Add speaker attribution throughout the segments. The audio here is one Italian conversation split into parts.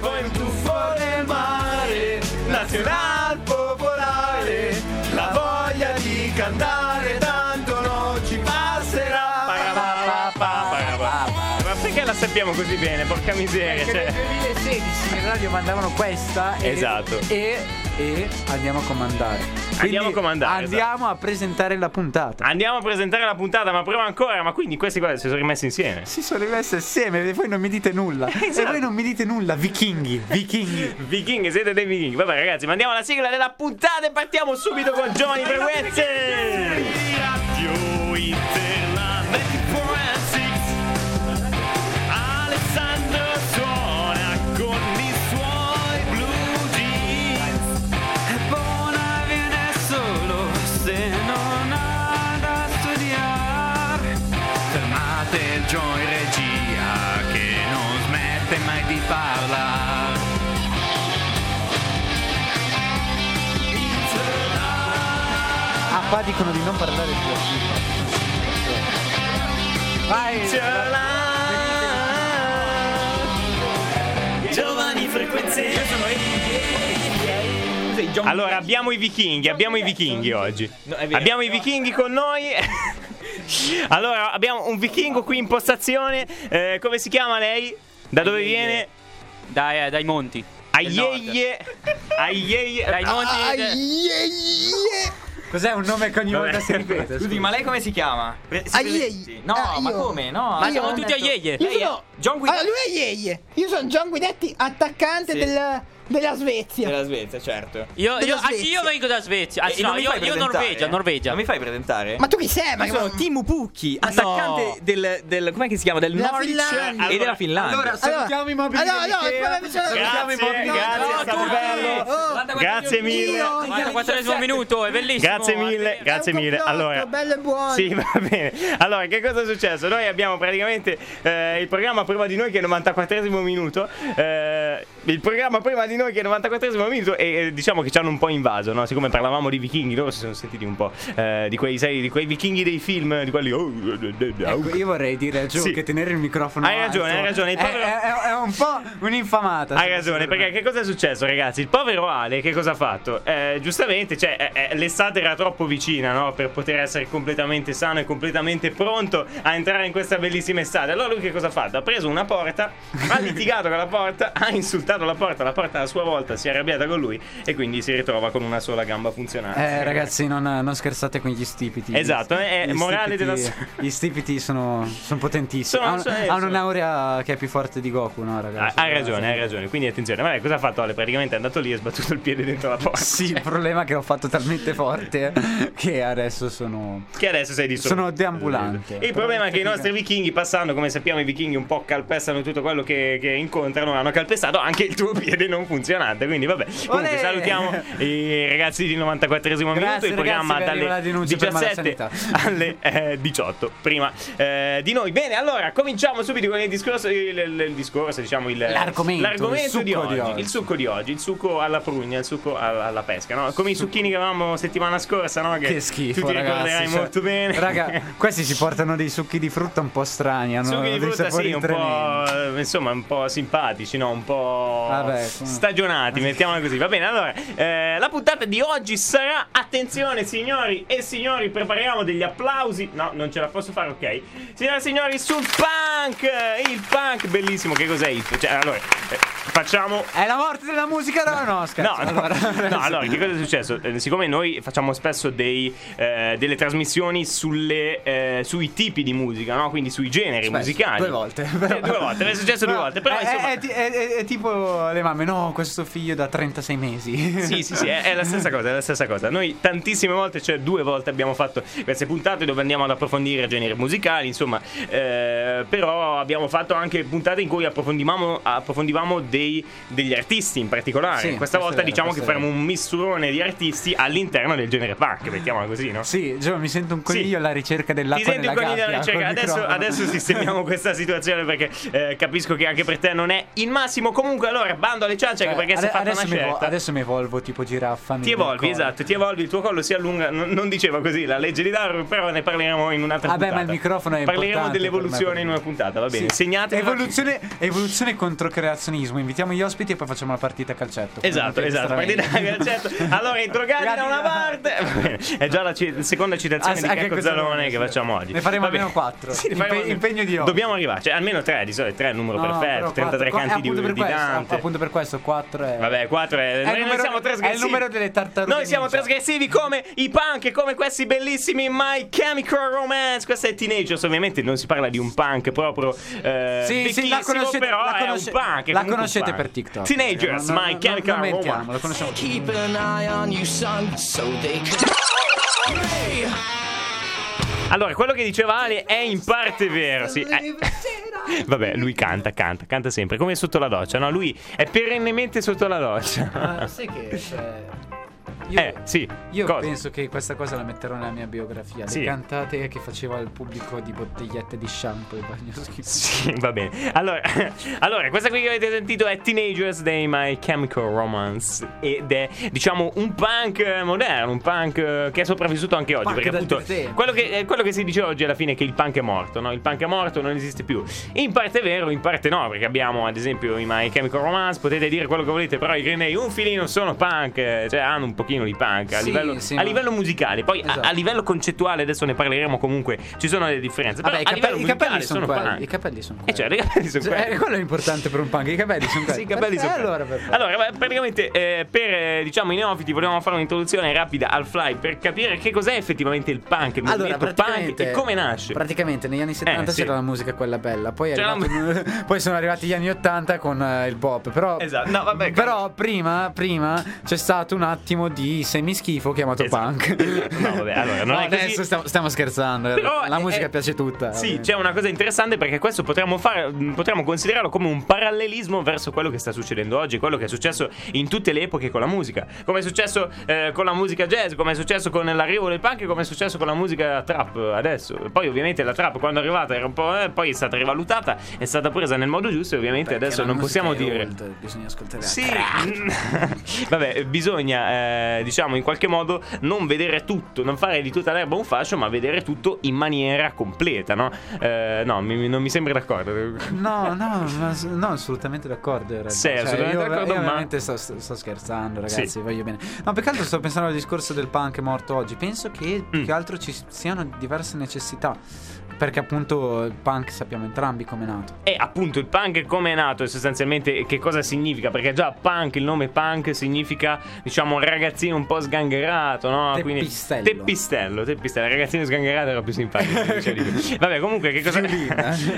Speaker 1: poi un tuffo nel mare, nazional popolare, la voglia di cantare tanto non ci passerà.
Speaker 2: Ma perché la sappiamo così bene? Porca miseria.
Speaker 3: Perché
Speaker 2: Cioè.
Speaker 3: nel 2016 in radio mandavano questa e,
Speaker 2: Esatto.
Speaker 3: e, e andiamo a comandare. Quindi
Speaker 2: Andiamo a comandare, esatto.
Speaker 3: Andiamo a presentare la puntata.
Speaker 2: Andiamo a presentare la puntata, ma prima ancora. Ma quindi questi qua si sono rimessi insieme.
Speaker 3: Si sono rimesse assieme e voi non mi dite nulla. E
Speaker 2: Esatto.
Speaker 3: voi non mi dite nulla, vichinghi, vichinghi.
Speaker 2: Vichinghi, siete dei vichinghi. Vabbè, ragazzi, mandiamo la sigla della puntata e partiamo subito con Giovani Frequenze.
Speaker 3: Qua dicono di non parlare più. Vai!
Speaker 2: Giovani frequenze. Allora, abbiamo i vichinghi, abbiamo i vichinghi oggi. Abbiamo i vichinghi con noi. Allora, abbiamo un vichingo qui in postazione. Eh, come si chiama lei? Da dove viene?
Speaker 4: Dai, eh, dai monti.
Speaker 2: Aieie. Aieie.
Speaker 4: Dai monti.
Speaker 3: Cos'è un nome che ogni
Speaker 2: Vabbè.
Speaker 3: volta si ripete?
Speaker 5: Scusi, ma lei come si chiama? Pre- si
Speaker 6: Ah,
Speaker 5: presenti?
Speaker 6: Iei.
Speaker 5: No,
Speaker 6: Ah,
Speaker 5: ma come? No,
Speaker 4: Ma siamo tutti a
Speaker 5: detto-
Speaker 4: Ieie.
Speaker 6: Io
Speaker 5: è
Speaker 6: sono
Speaker 5: John Guidetti
Speaker 6: Allora, lui è Yeie. Io sono John Guidetti, attaccante
Speaker 5: Sì.
Speaker 6: del- della Svezia.
Speaker 5: della Svezia, certo.
Speaker 4: Io,
Speaker 6: Della
Speaker 4: io,
Speaker 6: Svezia.
Speaker 4: io vengo da Svezia. Anzi,
Speaker 5: E
Speaker 4: no, io, io? Norvegia, Norvegia.
Speaker 5: Non mi fai presentare?
Speaker 6: Ma tu chi sei?
Speaker 5: Ma sono Timo Pucchi, attaccante
Speaker 4: No.
Speaker 5: del, del. Com'è che si chiama? Del
Speaker 6: Della
Speaker 5: Norwich
Speaker 6: Finlandia.
Speaker 5: e della Finlandia.
Speaker 3: Allora, salutiamo i mobili
Speaker 6: Allora, no, aspetta,
Speaker 2: Grazie,
Speaker 6: no,
Speaker 2: grazie,
Speaker 6: no,
Speaker 2: è stato
Speaker 6: no,
Speaker 2: bello.
Speaker 6: oh,
Speaker 2: Grazie mille.
Speaker 4: 44 minuto, è bellissimo.
Speaker 2: Grazie mille,
Speaker 6: è
Speaker 2: grazie mille. Allora,
Speaker 6: bello e buono.
Speaker 2: Sì, va bene. Allora, che cosa è successo? Noi abbiamo praticamente eh, il programma prima di noi che è il 94esimo minuto. eh, il programma prima di noi che è il 94esimo minuto e eh, diciamo che ci hanno un po' invaso, no? Siccome parlavamo di vichinghi, loro si sono sentiti un po' eh, di quei sai, di quei vichinghi dei film, di quelli oh,
Speaker 3: Ecco, io vorrei dire a Gio
Speaker 2: Sì.
Speaker 3: che tenere il microfono
Speaker 2: Hai ragione,
Speaker 3: alto
Speaker 2: hai ragione, il
Speaker 3: È,
Speaker 2: povero-
Speaker 3: è- è un po' un'infamata.
Speaker 2: Hai ragione, perché che cosa è successo, ragazzi? Il povero Ale, che cosa ha fatto? Eh, giustamente, cioè, eh, eh, l'estate era troppo vicina, no? Per poter essere completamente sano e completamente pronto a entrare in questa bellissima estate. Allora, lui che cosa ha fatto? Ha preso una porta, ha litigato con la porta, ha insultato la porta, la porta a sua volta si è arrabbiata con lui e quindi si ritrova con una sola gamba funzionante.
Speaker 3: Eh, ragazzi, non, non scherzate con gli stipiti.
Speaker 2: Esatto, è
Speaker 3: Gli
Speaker 2: morale della-
Speaker 3: Gli stipiti sono, sono potentissimi.
Speaker 2: Sono-
Speaker 3: hanno,
Speaker 2: sono-
Speaker 3: hanno
Speaker 2: sono-
Speaker 3: un'aurea che è più forte di Goku, no,
Speaker 2: Ah,
Speaker 3: ragazzi?
Speaker 2: hai ragione, hai ragione. Quindi attenzione. Vabbè, cosa ha fatto Ale? Praticamente è andato lì e ha sbattuto il piede dentro la porta.
Speaker 3: Sì, il problema è che ho fatto talmente forte che adesso sono.
Speaker 2: Che adesso sei di solo.
Speaker 3: Sono deambulante.
Speaker 2: Il problema è che i nostri vichinghi, passando, come sappiamo, i vichinghi un po' calpestano tutto quello che, che incontrano. Hanno calpestato anche il tuo piede non funzionante. Quindi, vabbè. Comunque,
Speaker 3: Olè!
Speaker 2: salutiamo i ragazzi di 94esimo minuto. Il programma dalle
Speaker 3: la denuncia per
Speaker 2: 17
Speaker 3: malasanità.
Speaker 2: alle eh, 18. Prima eh, di noi. Bene, allora cominciamo subito con il discorso. Il, il- il discorso, diciamo, il,
Speaker 3: L'argomento,
Speaker 2: l'argomento di, oggi,
Speaker 3: di oggi.
Speaker 2: Il succo di oggi. Il succo alla prugna, il succo alla, alla pesca. No? Come i succhini che avevamo settimana scorsa, no?
Speaker 3: Che schifo,
Speaker 2: Tu ti
Speaker 3: ragazzi,
Speaker 2: ricorderai
Speaker 3: cioè,
Speaker 2: molto bene.
Speaker 3: Raga, questi si portano dei succhi di frutta un po' strani. Hanno
Speaker 2: Succhi di frutta sì, un po', insomma, un po' simpatici, no? Un po'
Speaker 3: Vabbè,
Speaker 2: stagionati, mettiamola così. Va bene, allora, eh, la puntata di oggi sarà, attenzione signori e signori, prepariamo degli applausi. No, non ce la posso fare, ok. Signore e signori, sul punk, il punk, bellissimo, che cos'è il... Cioè, allora, eh, facciamo...
Speaker 3: È la morte della musica? No, no,
Speaker 2: No,
Speaker 3: scherzo.
Speaker 2: no,
Speaker 3: allora,
Speaker 2: no, allora, che cosa è successo? Eh, siccome noi facciamo spesso dei, eh, delle trasmissioni sulle, eh, sui tipi di musica, no? Quindi sui generi
Speaker 3: Spesso,
Speaker 2: musicali.
Speaker 3: Due volte.
Speaker 2: Eh, due volte, è successo due
Speaker 3: No,
Speaker 2: volte. Però, insomma,
Speaker 3: è, è- è- è tipo le mamme, no, questo figlio da 36 mesi.
Speaker 2: Sì, sì, sì, è, è la stessa cosa, è la stessa cosa. Noi tantissime volte, cioè due volte abbiamo fatto queste puntate dove andiamo ad approfondire generi musicali, insomma, eh, però abbiamo fatto anche puntate in cui approfondivamo, approfondivamo dei, degli artisti in particolare.
Speaker 3: Sì,
Speaker 2: Questa volta
Speaker 3: vero,
Speaker 2: diciamo che faremo un misturone di artisti all'interno del genere punk, mettiamola così, no?
Speaker 3: Sì, Gio, mi sento un coniglio
Speaker 2: Sì.
Speaker 3: alla ricerca
Speaker 2: Ti
Speaker 3: dell'acqua
Speaker 2: senti un coniglio alla ricerca? Adesso, adesso sistemiamo questa situazione perché eh, capisco che anche per te non è il massimo. Comunque, allora, bando alle ciance
Speaker 3: Cioè,
Speaker 2: perché si è fatta una
Speaker 3: adesso mi evo-
Speaker 2: scelta.
Speaker 3: adesso mi evolvo tipo giraffa.
Speaker 2: Ti evolvi, esatto, ti evolvi, il tuo collo si allunga, non, non diceva così la legge di Darwin, però ne parleremo in un'altra
Speaker 3: Vabbè,
Speaker 2: puntata.
Speaker 3: ma il microfono è
Speaker 2: Parleremo dell'evoluzione
Speaker 3: me,
Speaker 2: in una puntata, va bene.
Speaker 3: Sì.
Speaker 2: Segnate
Speaker 3: Evoluzione, evoluzione contro creazionismo. Invitiamo gli ospiti e poi facciamo la partita a calcetto.
Speaker 2: Esatto, esatto. Partita a calcetto. Allora, i drogati da una parte. È già la ci- seconda citazione
Speaker 3: Ah,
Speaker 2: di Checco Zalone che facciamo oggi.
Speaker 3: Ne faremo almeno quattro.
Speaker 2: Sì, ne
Speaker 3: Impe- impegno di oggi.
Speaker 2: Dobbiamo arrivarci, cioè, almeno tre di solito, tre è il numero perfetto.
Speaker 3: però
Speaker 2: 33
Speaker 3: quattro.
Speaker 2: canti di,
Speaker 3: appunto per
Speaker 2: di.
Speaker 3: Appunto per questo 4 è.
Speaker 2: Vabbè, 4 è.
Speaker 3: il
Speaker 2: Noi
Speaker 3: numero-
Speaker 2: siamo
Speaker 3: è il
Speaker 2: trasgressivi.
Speaker 3: numero delle tartarughe
Speaker 2: Noi siamo trasgressivi come i punk come questi bellissimi My Chemical Romance. Questa è Teenagers, ovviamente non si parla di un punk proprio. Eh,
Speaker 3: Sì, sì, la conoscete,
Speaker 2: però
Speaker 3: la
Speaker 2: è
Speaker 3: conosce-
Speaker 2: un punk. è
Speaker 3: la conoscete
Speaker 2: punk.
Speaker 3: per TikTok.
Speaker 2: Teenagers,
Speaker 3: Non- non-
Speaker 2: My
Speaker 3: non-
Speaker 2: Chemical
Speaker 3: non mentiamo,
Speaker 2: Romance.
Speaker 3: lo conosciamo.
Speaker 1: Keep an eye on you, son, so they could.
Speaker 2: Allora, quello che diceva Ale è in parte vero, sì. eh. Vabbè, lui canta, canta, canta sempre, come sotto la doccia, no? Lui è perennemente sotto la doccia.
Speaker 3: Ma sai che. cioè, io,
Speaker 2: Eh, sì.
Speaker 3: Io
Speaker 2: cosa?
Speaker 3: penso che questa cosa la metterò nella mia biografia.
Speaker 2: Sì.
Speaker 3: Le cantate che faceva al pubblico di bottigliette di shampoo e bagno schifo.
Speaker 2: Sì, va bene. Allora, allora, questa qui che avete sentito è Teenagers dei My Chemical Romance ed è, diciamo, un punk moderno, un punk che è sopravvissuto anche oggi.
Speaker 3: Punk
Speaker 2: perché appunto quello che, eh, quello che si dice oggi alla fine è che il punk è morto, no? Il punk è morto, non esiste più. In parte è vero, in parte no, perché abbiamo ad esempio i My Chemical Romance, potete dire quello che volete, però i Green Day un filino sono punk, eh, cioè hanno un pochino di punk a,
Speaker 3: Sì,
Speaker 2: livello,
Speaker 3: sì,
Speaker 2: a livello musicale. Poi a-
Speaker 3: Esatto.
Speaker 2: a, livello concettuale, adesso ne parleremo comunque, ci sono delle differenze. Però
Speaker 3: i,
Speaker 2: a
Speaker 3: capelli, i capelli sono
Speaker 2: sono
Speaker 3: quelli.
Speaker 2: punk.
Speaker 3: I capelli sono
Speaker 2: Eh
Speaker 3: quelli.
Speaker 2: cioè, i capelli sono
Speaker 3: Cioè,
Speaker 2: quelli.
Speaker 3: eh, quello è importante per un punk. I capelli sono quelli.
Speaker 2: Sì, i capelli sono
Speaker 3: Perfetto,
Speaker 2: quelli.
Speaker 3: allora.
Speaker 2: Allora, beh, praticamente eh, per eh, diciamo i neofiti volevamo fare un'introduzione rapida al fly per capire che cos'è effettivamente il punk, il
Speaker 3: Allora,
Speaker 2: movimento punk e come nasce.
Speaker 3: Praticamente negli anni 70
Speaker 2: Eh,
Speaker 3: c'era la musica quella bella, poi, arrivato- poi sono arrivati gli anni 80 con eh, il pop. Però,
Speaker 2: Esatto. No, vabbè,
Speaker 3: però prima, prima c'è stato un attimo di semischifo chiamato
Speaker 2: Esatto.
Speaker 3: punk.
Speaker 2: No, vabbè, allora, non
Speaker 3: No,
Speaker 2: è così.
Speaker 3: adesso stiamo, stiamo scherzando.
Speaker 2: Però
Speaker 3: la
Speaker 2: è-
Speaker 3: musica
Speaker 2: è-
Speaker 3: piace tutta.
Speaker 2: Sì,
Speaker 3: ovviamente.
Speaker 2: c'è una cosa interessante perché questo potremmo fare, potremmo considerarlo come un parallelismo verso quello che sta succedendo oggi, quello che è successo in tutte le epoche con la musica. Come è successo eh, con la musica jazz, come è successo con l'arrivo del punk e come è successo con la musica trap adesso. Poi ovviamente la trap quando è arrivata era un po'... eh, poi è stata rivalutata, è stata presa nel modo giusto e ovviamente
Speaker 3: Perché
Speaker 2: adesso non possiamo dire...
Speaker 3: old, bisogna ascoltare.
Speaker 2: Sì, vabbè, bisogna, eh, diciamo, in qualche modo non vedere tutto, non fare di tutta l'erba un fascio, ma vedere tutto in maniera completa, no? Eh, no, mi- non mi sembra d'accordo.
Speaker 3: No, no, ma no, assolutamente d'accordo. realtà.
Speaker 2: Sei
Speaker 3: Cioè,
Speaker 2: assolutamente
Speaker 3: io,
Speaker 2: d'accordo,
Speaker 3: io
Speaker 2: ma-
Speaker 3: veramente sto, sto- scherzando, ragazzi.
Speaker 2: Sì.
Speaker 3: Voglio bene. No, più altro sto pensando al discorso del punk morto oggi. Penso che più
Speaker 2: Mm.
Speaker 3: che altro ci siano diverse necessità. Perché appunto il punk sappiamo entrambi come è nato.
Speaker 2: E appunto il punk come è nato e sostanzialmente che cosa significa? Perché già punk, il nome punk significa, diciamo, ragazzino un po' sgangherato, no?
Speaker 3: Teppistello.
Speaker 2: Quindi, teppistello, teppistello. Ragazzino sgangherato era più simpatico. Vabbè, comunque che cosa...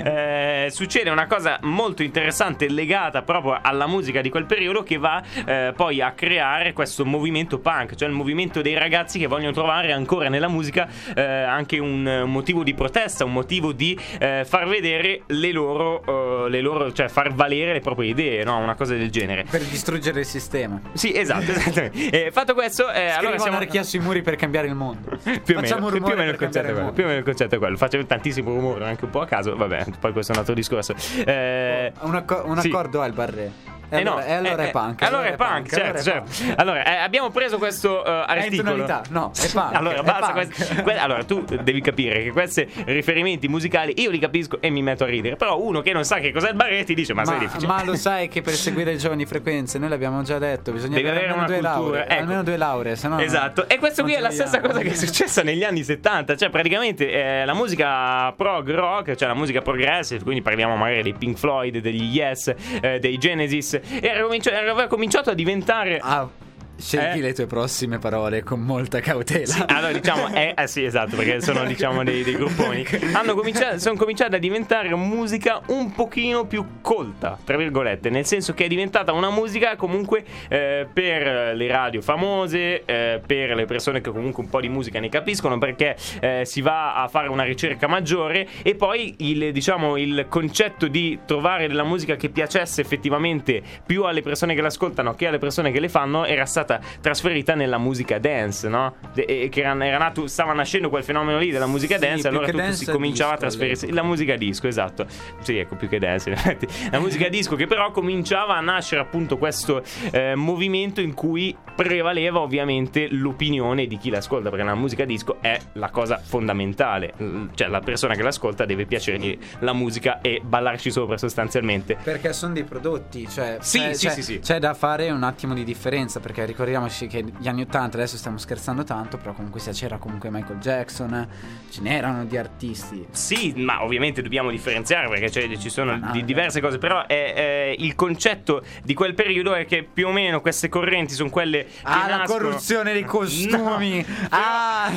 Speaker 2: Eh, succede una cosa molto interessante legata proprio alla musica di quel periodo che va eh, poi a creare questo movimento punk, cioè il movimento dei ragazzi che vogliono trovare ancora nella musica eh, anche un, un motivo di protesta, un motivo di eh, far vedere le loro, eh, le loro, cioè far valere le proprie idee, no? Una cosa del genere.
Speaker 3: Per distruggere il sistema.
Speaker 2: Sì, esatto. Eh, fatto questo, eh, allora siamo
Speaker 3: anarchia sui muri per cambiare il mondo.
Speaker 2: più o,
Speaker 3: Facciamo
Speaker 2: meno, più o meno il concetto è quello. Più o meno il concetto è quello. Faccio tantissimo rumore, anche un po' a caso. Vabbè, poi questo è un altro discorso. Eh,
Speaker 3: Un, acco- un
Speaker 2: sì.
Speaker 3: accordo al barré. E
Speaker 2: eh no,
Speaker 3: allora, allora
Speaker 2: eh,
Speaker 3: è punk.
Speaker 2: eh, Allora è punk, certo,
Speaker 3: allora è
Speaker 2: certo.
Speaker 3: punk.
Speaker 2: Allora, eh, abbiamo preso questo eh,
Speaker 3: È in
Speaker 2: articolo.
Speaker 3: tonalità, no, è punk.
Speaker 2: Allora,
Speaker 3: è
Speaker 2: basta
Speaker 3: punk.
Speaker 2: que- allora, tu devi capire che questi riferimenti musicali io li capisco e mi metto a ridere. Però uno che non sa che cos'è il barret ti dice: Ma, sei
Speaker 3: Ma,
Speaker 2: difficile.
Speaker 3: ma lo sai che per seguire le giovani frequenze, noi l'abbiamo già detto, bisogna
Speaker 2: Devi
Speaker 3: avere almeno
Speaker 2: una
Speaker 3: due
Speaker 2: cultura,
Speaker 3: lauree.
Speaker 2: ecco.
Speaker 3: Almeno due lauree, se no.
Speaker 2: Esatto, e questo qui è la stessa cosa che è successa negli anni 70, cioè praticamente eh, la musica prog rock, cioè la musica progressive, quindi parliamo magari dei Pink Floyd, degli Yes, eh, dei Genesis, era- aveva cominciato a diventare...
Speaker 3: Ah, scegli
Speaker 2: Eh?
Speaker 3: le tue prossime parole con molta cautela.
Speaker 2: Allora diciamo, eh, eh sì esatto perché sono diciamo dei, dei grupponi Hanno cominciato, sono cominciati a diventare musica un pochino più colta Tra virgolette Nel senso che è diventata una musica comunque eh, per le radio famose eh, Per le persone che comunque un po' di musica ne capiscono Perché eh, si va a fare una ricerca maggiore E poi il, diciamo, il concetto di trovare della musica che piacesse effettivamente Più alle persone che l'ascoltano che alle persone che le fanno Era stato stata trasferita nella musica dance, no? E che era, era nato, stava nascendo quel fenomeno lì della musica dance, allora tutto
Speaker 3: dance
Speaker 2: si cominciava a
Speaker 3: disco,
Speaker 2: trasferirsi.
Speaker 3: all'epoca.
Speaker 2: La musica disco, esatto. Sì, ecco, più che dance, in effetti. La musica disco che però cominciava a nascere appunto questo eh, movimento in cui prevaleva ovviamente l'opinione di chi l'ascolta, perché la musica disco è la cosa fondamentale. Cioè, la persona che l'ascolta deve piacergli la musica e ballarci sopra sostanzialmente.
Speaker 3: Perché sono dei prodotti, cioè
Speaker 2: Sì,
Speaker 3: c'è,
Speaker 2: sì,
Speaker 3: c'è-
Speaker 2: sì, sì.
Speaker 3: c'è da fare un attimo di differenza, perché ricordiamoci che gli anni 80, adesso stiamo scherzando tanto, però comunque sia c'era comunque Michael Jackson, ce n'erano di artisti.
Speaker 2: Sì, ma ovviamente dobbiamo differenziare perché c'è- ci sono
Speaker 3: Ah,
Speaker 2: di- diverse cose, però è- è il concetto di quel periodo è che più o meno queste correnti sono quelle che
Speaker 3: Ah, la
Speaker 2: nascono-
Speaker 3: corruzione dei costumi!
Speaker 2: No,
Speaker 3: ah!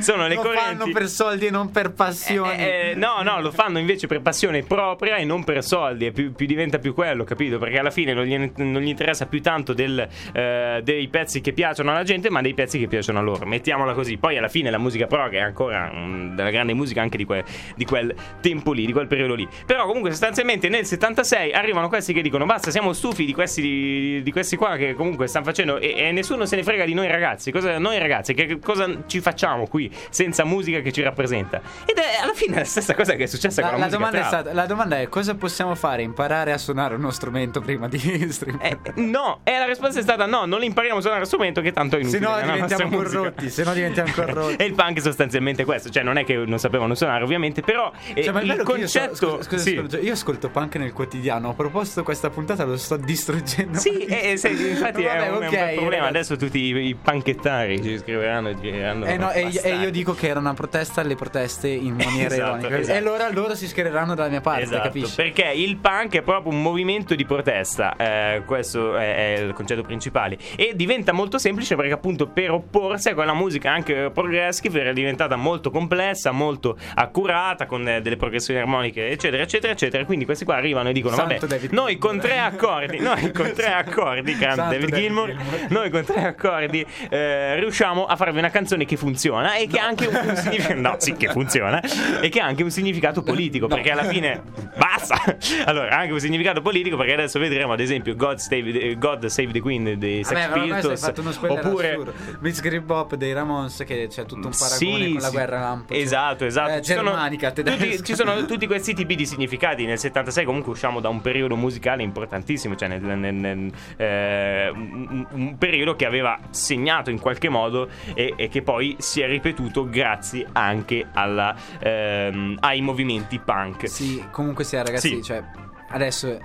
Speaker 2: Sono le
Speaker 3: Lo
Speaker 2: correnti
Speaker 3: fanno per soldi e non per passioni.
Speaker 2: Eh, eh, no, no, lo fanno invece per passione propria e non per soldi. Più, più diventa più quello, capito? Perché alla fine non gli, non gli interessa più tanto del, eh, dei pezzi che piacciono alla gente, ma dei pezzi che piacciono a loro. Mettiamola così. Poi alla fine la musica prog è ancora mm, della grande musica anche di, que- di quel tempo lì, di quel periodo lì. Però comunque sostanzialmente nel 76 arrivano questi che dicono basta, siamo stufi di questi, di, di questi qua che comunque stanno facendo e, e nessuno se ne frega di noi ragazzi. Cosa, noi ragazzi, che, cosa ci facciamo qui senza musica che ci rappresenta? Ed è alla fine la stessa cosa che è successa
Speaker 3: La,
Speaker 2: con la,
Speaker 3: la
Speaker 2: musica
Speaker 3: domanda stata, la domanda è cosa possiamo fare? Imparare a suonare uno strumento prima di streamare?
Speaker 2: Eh, no, e la risposta è stata no, non impariamo a suonare lo strumento che tanto è
Speaker 3: Se
Speaker 2: inutile.
Speaker 3: no
Speaker 2: nella
Speaker 3: diventiamo corrotti, se no diventiamo corrotti.
Speaker 2: e il punk è sostanzialmente questo, cioè non è che non sapevano suonare ovviamente, però eh,
Speaker 3: Cioè,
Speaker 2: il
Speaker 3: che io so-
Speaker 2: concetto...
Speaker 3: scusa, scusa,
Speaker 2: sì.
Speaker 3: scusa, io ascolto punk nel quotidiano. Ho proposto questa puntata, lo sto distruggendo.
Speaker 2: Sì, eh, se- infatti
Speaker 3: Vabbè,
Speaker 2: è, un, è un problema.
Speaker 3: ragazzi.
Speaker 2: Adesso tutti i, i panchettari ci scriveranno e diranno.
Speaker 3: Eh no, e, io- e io dico che era una protesta alle proteste in maniera
Speaker 2: Esatto,
Speaker 3: ironica.
Speaker 2: esatto.
Speaker 3: E allora loro si schiereranno dalla mia parte,
Speaker 2: Esatto,
Speaker 3: capisci?
Speaker 2: perché il punk è proprio un movimento di protesta, eh, questo è, è il concetto principale. E diventa molto semplice perché, appunto, per opporsi a quella musica anche progressive era diventata molto complessa, molto accurata, con eh, delle progressioni armoniche, eccetera, eccetera, eccetera. Quindi questi qua arrivano e dicono:
Speaker 3: Santo
Speaker 2: Vabbè,
Speaker 3: David
Speaker 2: noi con tre accordi, noi con tre accordi, grande David
Speaker 3: David
Speaker 2: Gilmour, noi con tre accordi eh, riusciamo a farvi una canzone che funziona e che ha anche un, un significato. No, sì, che funziona. E che ha anche un significato politico. Perché alla fine. Basta! Allora, ha anche un significato politico. Perché adesso vedremo, ad esempio, God Save the, God Save the Queen dei Sex
Speaker 3: Vabbè, ormai hai fatto uno spoiler
Speaker 2: Oppure.
Speaker 3: assurdo. Blitzkrieg Bop dei Ramones che c'è tutto un paragone
Speaker 2: Sì,
Speaker 3: con la guerra lampo. cioè,
Speaker 2: Esatto, esatto.
Speaker 3: eh,
Speaker 2: Ci sono
Speaker 3: germanica,
Speaker 2: tutti, ci sono tutti questi tipi di significati. Nel 76 comunque usciamo da un periodo musicale importantissimo, cioè nel, nel- nel- eh, un, un periodo che aveva segnato in qualche modo e, e che poi si è ripetuto grazie anche alla, ehm, ai movimenti punk.
Speaker 3: Sì, comunque sia, ragazzi,
Speaker 2: Sì.
Speaker 3: cioè adesso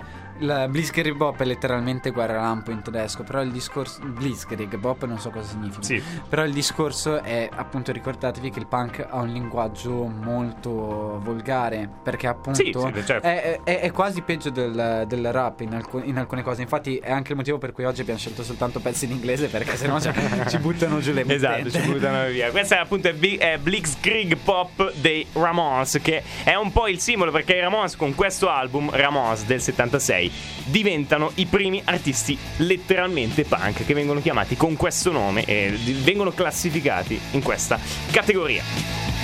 Speaker 3: la Blitzkrieg Bop è letteralmente guerra lampo in tedesco, però il discorso Blitzkrieg Bop non so cosa significa.
Speaker 2: Sì.
Speaker 3: Però il discorso è appunto ricordatevi che il punk ha un linguaggio molto volgare, perché appunto
Speaker 2: Sì, sì, certo.
Speaker 3: è, è- è quasi peggio del, del rap in, alcu- in alcune cose. Infatti è anche il motivo per cui oggi abbiamo scelto soltanto pezzi in inglese perché sennò ci, ci buttano giù le
Speaker 2: Esatto,
Speaker 3: mittente.
Speaker 2: ci buttano via. Questa è appunto è Blitzkrieg Pop dei Ramones, che è un po' il simbolo perché i Ramones con questo album, Ramones del 76, diventano i primi artisti letteralmente punk che vengono chiamati con questo nome e vengono classificati in questa categoria.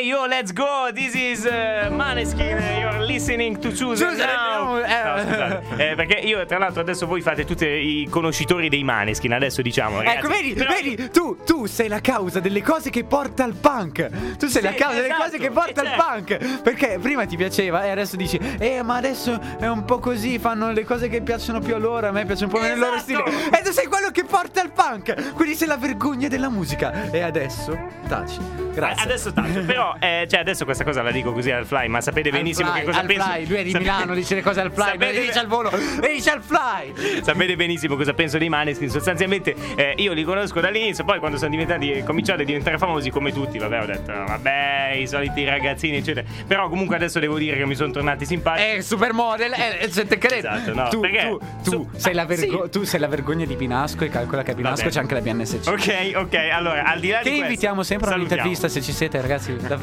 Speaker 1: Hey
Speaker 2: yo, let's go! This is uh, Maneskin. You're listening to Choose
Speaker 3: Choose
Speaker 2: Now.
Speaker 3: Eh.
Speaker 2: No, scusate. Eh, perché io, tra l'altro, adesso voi fate tutti i conoscitori dei Maneskin. Adesso diciamo, ragazzi.
Speaker 3: Ecco, vedi,
Speaker 2: Però-
Speaker 3: vedi, tu, tu sei la causa delle cose che porta al punk. Tu sei
Speaker 2: Sì,
Speaker 3: la causa delle
Speaker 2: esatto,
Speaker 3: cose che porta
Speaker 2: eh,
Speaker 3: al
Speaker 2: certo.
Speaker 3: punk. Perché prima ti piaceva e adesso dici, eh, ma adesso è un po' così, fanno le cose che piacciono più a loro, a me piace un po' meno il loro stile.
Speaker 2: Esatto.
Speaker 3: E tu sei quello che porta al punk. Quindi sei la vergogna della musica. E adesso taci. Grazie.
Speaker 2: Adesso tanto, però, eh, cioè, adesso questa cosa la dico così al fly, ma sapete benissimo
Speaker 3: fly,
Speaker 2: che cosa
Speaker 3: al
Speaker 2: penso.
Speaker 3: fly. Lui è di
Speaker 2: Sapete-
Speaker 3: Milano, dice le cose al fly,
Speaker 2: Sapete-
Speaker 3: lui dice al volo, dice al fly.
Speaker 2: Sapete benissimo cosa penso dei Maneskin. Sostanzialmente, eh, io li conosco dall'inizio. Poi, quando sono diventati, eh, cominciati a diventare famosi, come tutti, vabbè, ho detto, vabbè, i soliti ragazzini, eccetera. Però, comunque, adesso devo dire che mi sono tornati simpatici.
Speaker 3: È supermodel, è, è gente che
Speaker 2: Esatto, no,
Speaker 3: tu,
Speaker 2: perché-
Speaker 3: tu, tu
Speaker 2: su-
Speaker 3: sei la
Speaker 2: ah,
Speaker 3: vergo-
Speaker 2: sì.
Speaker 3: tu sei la vergogna di Pinasco e calcola che a Pinasco c'è anche la BNSC.
Speaker 2: Ok, ok, allora, al di là
Speaker 3: Che
Speaker 2: di questo,
Speaker 3: invitiamo sempre a un'intervista se ci siete, ragazzi. Davvero,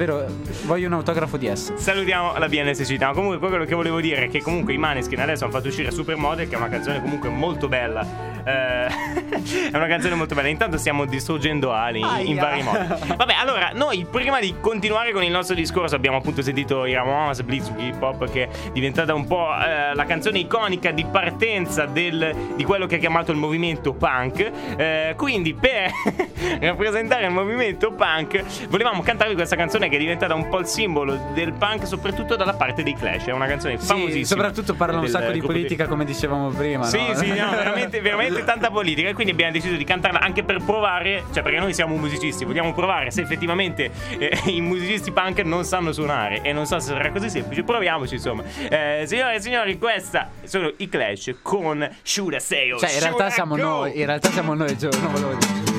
Speaker 3: voglio un autografo di S.
Speaker 2: Salutiamo la BNSC. No, comunque quello che volevo dire è che comunque i Maneskin adesso hanno fatto uscire Supermodel, che è una canzone comunque molto bella. Eh, è una canzone molto bella. Intanto stiamo distruggendo Ali in, in vari modi. Vabbè, allora, noi prima di continuare con il nostro discorso abbiamo appunto sentito i Ramones, Blitz, Hip Hop, che è diventata un po' eh, la canzone iconica di partenza del- di quello che è chiamato il movimento punk. Eh, quindi, per rappresentare il movimento punk, volevamo cantarvi questa canzone che è diventata un po' il simbolo del punk, soprattutto dalla parte dei Clash. È una canzone famosissima.
Speaker 3: Sì, soprattutto parla un sacco di politica, come dicevamo prima.
Speaker 2: sì,
Speaker 3: no?
Speaker 2: sì, no, veramente, veramente tanta politica. E quindi abbiamo deciso di cantarla anche per provare, cioè perché noi siamo musicisti, vogliamo provare se effettivamente eh, i musicisti punk non sanno suonare. E non so se sarà così semplice, proviamoci insomma. Eh, signore e signori, questa sono i Clash con I Say or
Speaker 3: Cioè, in realtà siamo noi, in realtà siamo noi, Gio, non volevo dire.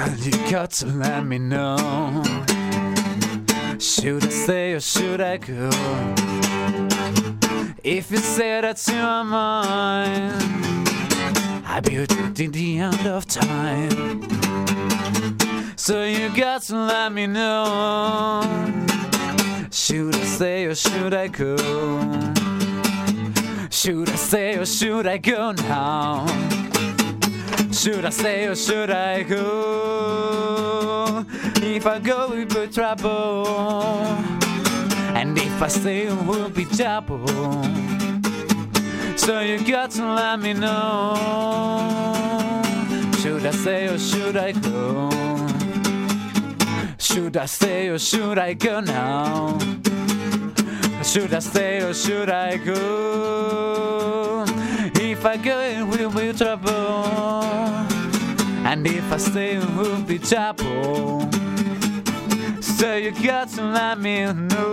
Speaker 3: Darling, you got to let me know. Should I stay or should I go? If you say that's your mind, be with you till the end of time. So you got to let me know. Should I stay or should I go? Should I stay or should I go now? Should I stay or should I go? If I go, we will be trouble. And if I stay, it will be trouble. So you got to let me know. Should I stay or should I go? Should I stay or should I go now? Should I stay or should I go? If I go, it will be trouble. And if I stay, it will be trouble. So you got to let me know.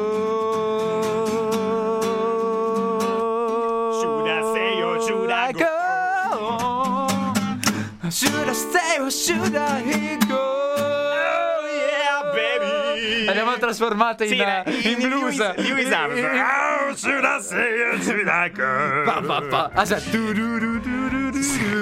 Speaker 2: Should I stay or should I
Speaker 3: go? Should I stay or should I go? L'abbiamo trasformata in,
Speaker 2: Sì,
Speaker 3: eh, in blues.
Speaker 2: Lewis, Lewis Armstrong. Oh, should I say or should I go?
Speaker 3: Pa, pa, pa. Aspetta.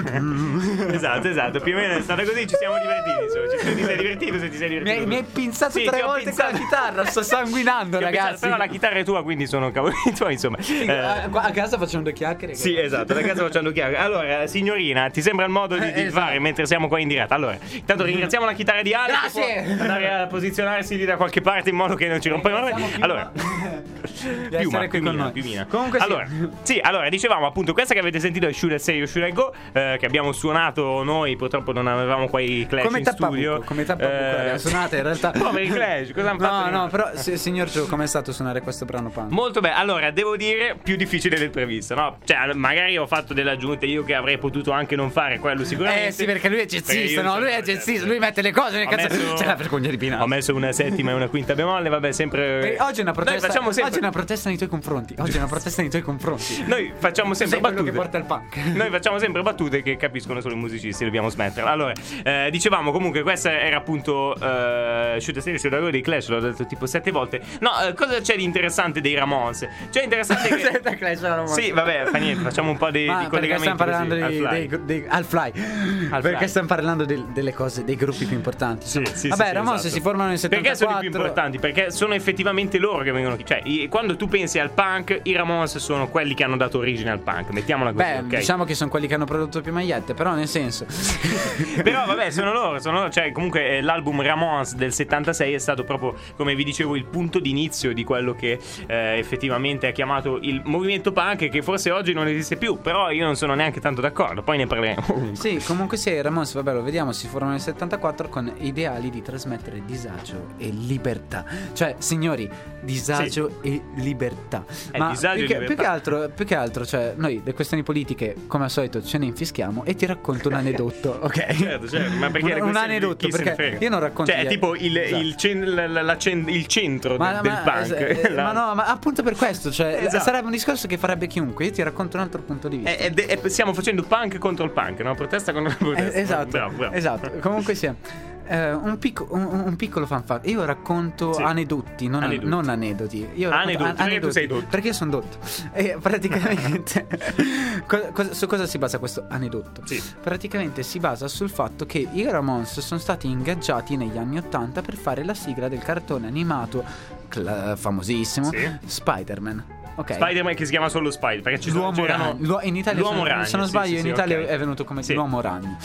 Speaker 2: Esatto, esatto, più o meno è stata così, ci siamo divertiti. Insomma. Ci- ti sei divertito se ti sei divertito?
Speaker 3: mi hai pinzato
Speaker 2: Sì,
Speaker 3: tre volte
Speaker 2: pinzato.
Speaker 3: con la chitarra, sto sanguinando,
Speaker 2: ho pensato,
Speaker 3: ragazzi.
Speaker 2: Però la chitarra è tua, quindi sono cavoli tuoi, insomma. Eh,
Speaker 3: qua a casa facciamo due chiacchiere.
Speaker 2: Sì, esatto, ragazzi facendo chiaro. Allora, signorina, ti sembra il modo di, di
Speaker 3: Eh, esatto.
Speaker 2: fare mentre siamo qua in diretta? Allora, intanto ringraziamo la chitarra di Ale.
Speaker 3: Grazie.
Speaker 2: Andare a posizionarsi lì da qualche parte in modo che non ci rompiamo. Allora,
Speaker 3: Di con
Speaker 2: piumina, piumina.
Speaker 3: Comunque sì.
Speaker 2: allora, sì, allora, dicevamo appunto questa che avete sentito è Should I Say or Should I Go eh, che abbiamo suonato noi, purtroppo non avevamo qua i Clash
Speaker 3: Come
Speaker 2: in studio.
Speaker 3: come tappabuco
Speaker 2: Eh,
Speaker 3: l'abbiamo suonata in realtà.
Speaker 2: Poveri Clash, cosa hanno fatto?
Speaker 3: No, no, però si- signor Gio, com'è stato suonare questo brano punk?
Speaker 2: Molto bene, allora devo dire più difficile del previsto, no? Cioè, magari ho fatto delle aggiunte io che avrei potuto anche non fare quello sicuramente.
Speaker 3: Eh sì, perché lui è
Speaker 2: Perché
Speaker 3: jazzista, no? Lui è jazzista, lui mette le cose nel
Speaker 2: Ho
Speaker 3: cazzo.
Speaker 2: messo-
Speaker 3: C'è la vergogna di
Speaker 2: Ho
Speaker 3: Pinazzo.
Speaker 2: messo una settima e una quinta bemolle, vabbè, sempre.
Speaker 3: Eh, Oggi è una protesta.
Speaker 2: Sempre.
Speaker 3: Oggi è una protesta nei tuoi confronti. Oggi è una protesta nei tuoi confronti.
Speaker 2: Noi facciamo sempre
Speaker 3: Sei
Speaker 2: battute.
Speaker 3: che porta il punk.
Speaker 2: Noi facciamo sempre battute che capiscono solo i musicisti, dobbiamo smetterla. Allora, eh, dicevamo comunque, questa era appunto eh, Shoot the Stay, Shoot Go dei Clash, l'ho detto tipo sette volte. No, eh, cosa c'è di interessante dei Ramones? C'è interessante che.
Speaker 3: Clash, romano.
Speaker 2: sì, vabbè, fa niente, facciamo un po' di,
Speaker 3: Ma
Speaker 2: di collegamenti.
Speaker 3: stiamo parlando
Speaker 2: così,
Speaker 3: di-
Speaker 2: al fly.
Speaker 3: dei, dei- al fly.
Speaker 2: Al
Speaker 3: perché
Speaker 2: fly.
Speaker 3: stiamo parlando del- delle cose, dei gruppi più importanti.
Speaker 2: Sì, sì,
Speaker 3: Vabbè,
Speaker 2: sì,
Speaker 3: Ramones
Speaker 2: esatto.
Speaker 3: si formano nel 74.
Speaker 2: Perché sono i più importanti? Perché sono effettivamente loro che vengono. Cioè, quando tu pensi al punk, i Ramones sono quelli che hanno dato origine al punk. Mettiamola così,
Speaker 3: Beh,
Speaker 2: ok?
Speaker 3: diciamo che sono quelli che hanno prodotto più magliette, però nel senso.
Speaker 2: Però vabbè, sono loro, sono loro. Cioè, comunque eh, l'album Ramones del 76 è stato proprio, come vi dicevo, il punto d'inizio di quello che eh, effettivamente è chiamato il movimento punk, che forse oggi non esiste più. Però io non sono neanche tanto d'accordo. Poi ne parleremo.
Speaker 3: Sì, comunque sì, Ramones, vabbè, lo vediamo, si formano nel 74 con ideali di trasmettere disagio e libertà. Cioè, signori, disagio e libertà.
Speaker 2: Eh,
Speaker 3: Ma
Speaker 2: disagio
Speaker 3: più
Speaker 2: e
Speaker 3: che,
Speaker 2: libertà.
Speaker 3: più che altro, più che altro, cioè, noi le questioni politiche, come al solito, ce ne infischiamo e ti racconto un aneddoto, ok?
Speaker 2: Certo, certo, ma perché
Speaker 3: un, un aneddoto, perché io non racconto
Speaker 2: Cioè, è tipo il,
Speaker 3: Esatto.
Speaker 2: il, cen- la- la- cen- il centro del, del punk.
Speaker 3: eh,
Speaker 2: La-
Speaker 3: ma no, ma appunto per questo, cioè,
Speaker 2: Esatto.
Speaker 3: sarebbe un discorso che farebbe chiunque. Io ti racconto un altro punto di vista.
Speaker 2: E- ed è- stiamo facendo punk contro il punk, no? Protesta contro la protesta.
Speaker 3: Eh, esatto,
Speaker 2: Bravo, bravo.
Speaker 3: esatto. Comunque sia. Eh, un, picco- un- un piccolo fan fact. Io racconto
Speaker 2: Sì.
Speaker 3: aneddoti, non,
Speaker 2: Aneddoti.
Speaker 3: non aneddoti. Io
Speaker 2: Aneddoti,
Speaker 3: an-
Speaker 2: perché tu sei dotto.
Speaker 3: Perché io sono dotto. E praticamente. co- cosa- su cosa si basa questo aneddoto?
Speaker 2: Sì.
Speaker 3: Praticamente si basa sul fatto che i Ramones sono stati ingaggiati negli anni 80 per fare la sigla del cartone animato cla- famosissimo
Speaker 2: Sì.
Speaker 3: Spider-Man. Ok.
Speaker 2: Spider-Man che si chiama solo Spider, perché ci sono
Speaker 3: L'uomo
Speaker 2: c'erano-
Speaker 3: ragno. L'uo- in Italia,
Speaker 2: L'uomo
Speaker 3: se,
Speaker 2: ragno,
Speaker 3: se non sbaglio,
Speaker 2: sì,
Speaker 3: in Italia
Speaker 2: ok.
Speaker 3: è venuto come l'uomo ragno.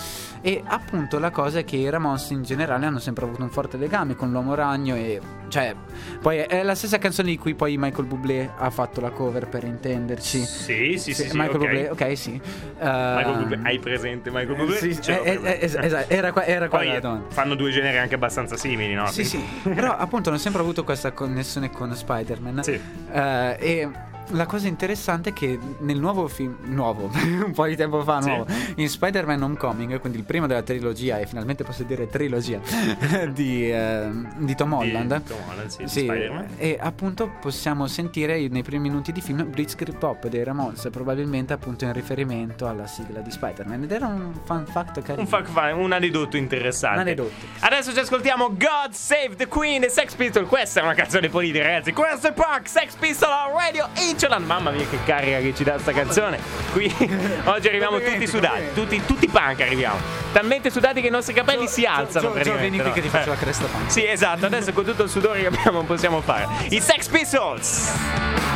Speaker 3: E appunto la cosa è che i Ramones in generale hanno sempre avuto un forte legame con l'uomo ragno e cioè poi è la stessa canzone di cui poi Michael Bublé ha fatto la cover per intenderci.
Speaker 2: Sì, sì, sì, sì,
Speaker 3: Michael
Speaker 2: ok.
Speaker 3: Bublé, ok, sì.
Speaker 2: Michael
Speaker 3: Ehm,
Speaker 2: Bublé, hai presente Michael Bublé?
Speaker 3: Sì, eh, eh, es- esatto, era qua, era qua
Speaker 2: fanno due generi anche abbastanza simili, no?
Speaker 3: Sì, sì, però appunto hanno sempre avuto questa connessione con Spider-Man.
Speaker 2: Sì.
Speaker 3: Eh, e la cosa interessante è che nel nuovo film, nuovo, un po' di tempo fa,
Speaker 2: Sì.
Speaker 3: nuovo, in Spider-Man Homecoming, quindi il primo della trilogia, e finalmente posso dire trilogia, di, eh, di Tom Holland.
Speaker 2: Tom Holland, sì, di
Speaker 3: Sì, e appunto possiamo sentire nei primi minuti di film Blitzkrieg Pop dei Ramones, probabilmente appunto in riferimento alla sigla di Spider-Man. Ed era un fun fact carino.
Speaker 2: Un, fact un aneddoto interessante.
Speaker 3: Un aneddoto.
Speaker 2: Adesso ci ascoltiamo God Save the Queen e Sex Pistol. Questa è una canzone politica, ragazzi. Questo è punk, Sex Pistol Radio Inceland. Mamma mia, che carica che ci dà sta canzone. Qui oggi arriviamo tutti sudati, tutti, tutti punk arriviamo. Talmente sudati che i nostri capelli si alzano.
Speaker 3: Gio, Gio, vieni qui che ti faccio la cresta punk.
Speaker 2: Sì, esatto. Adesso con tutto il sudore che abbiamo possiamo fare. I Sex Pistols.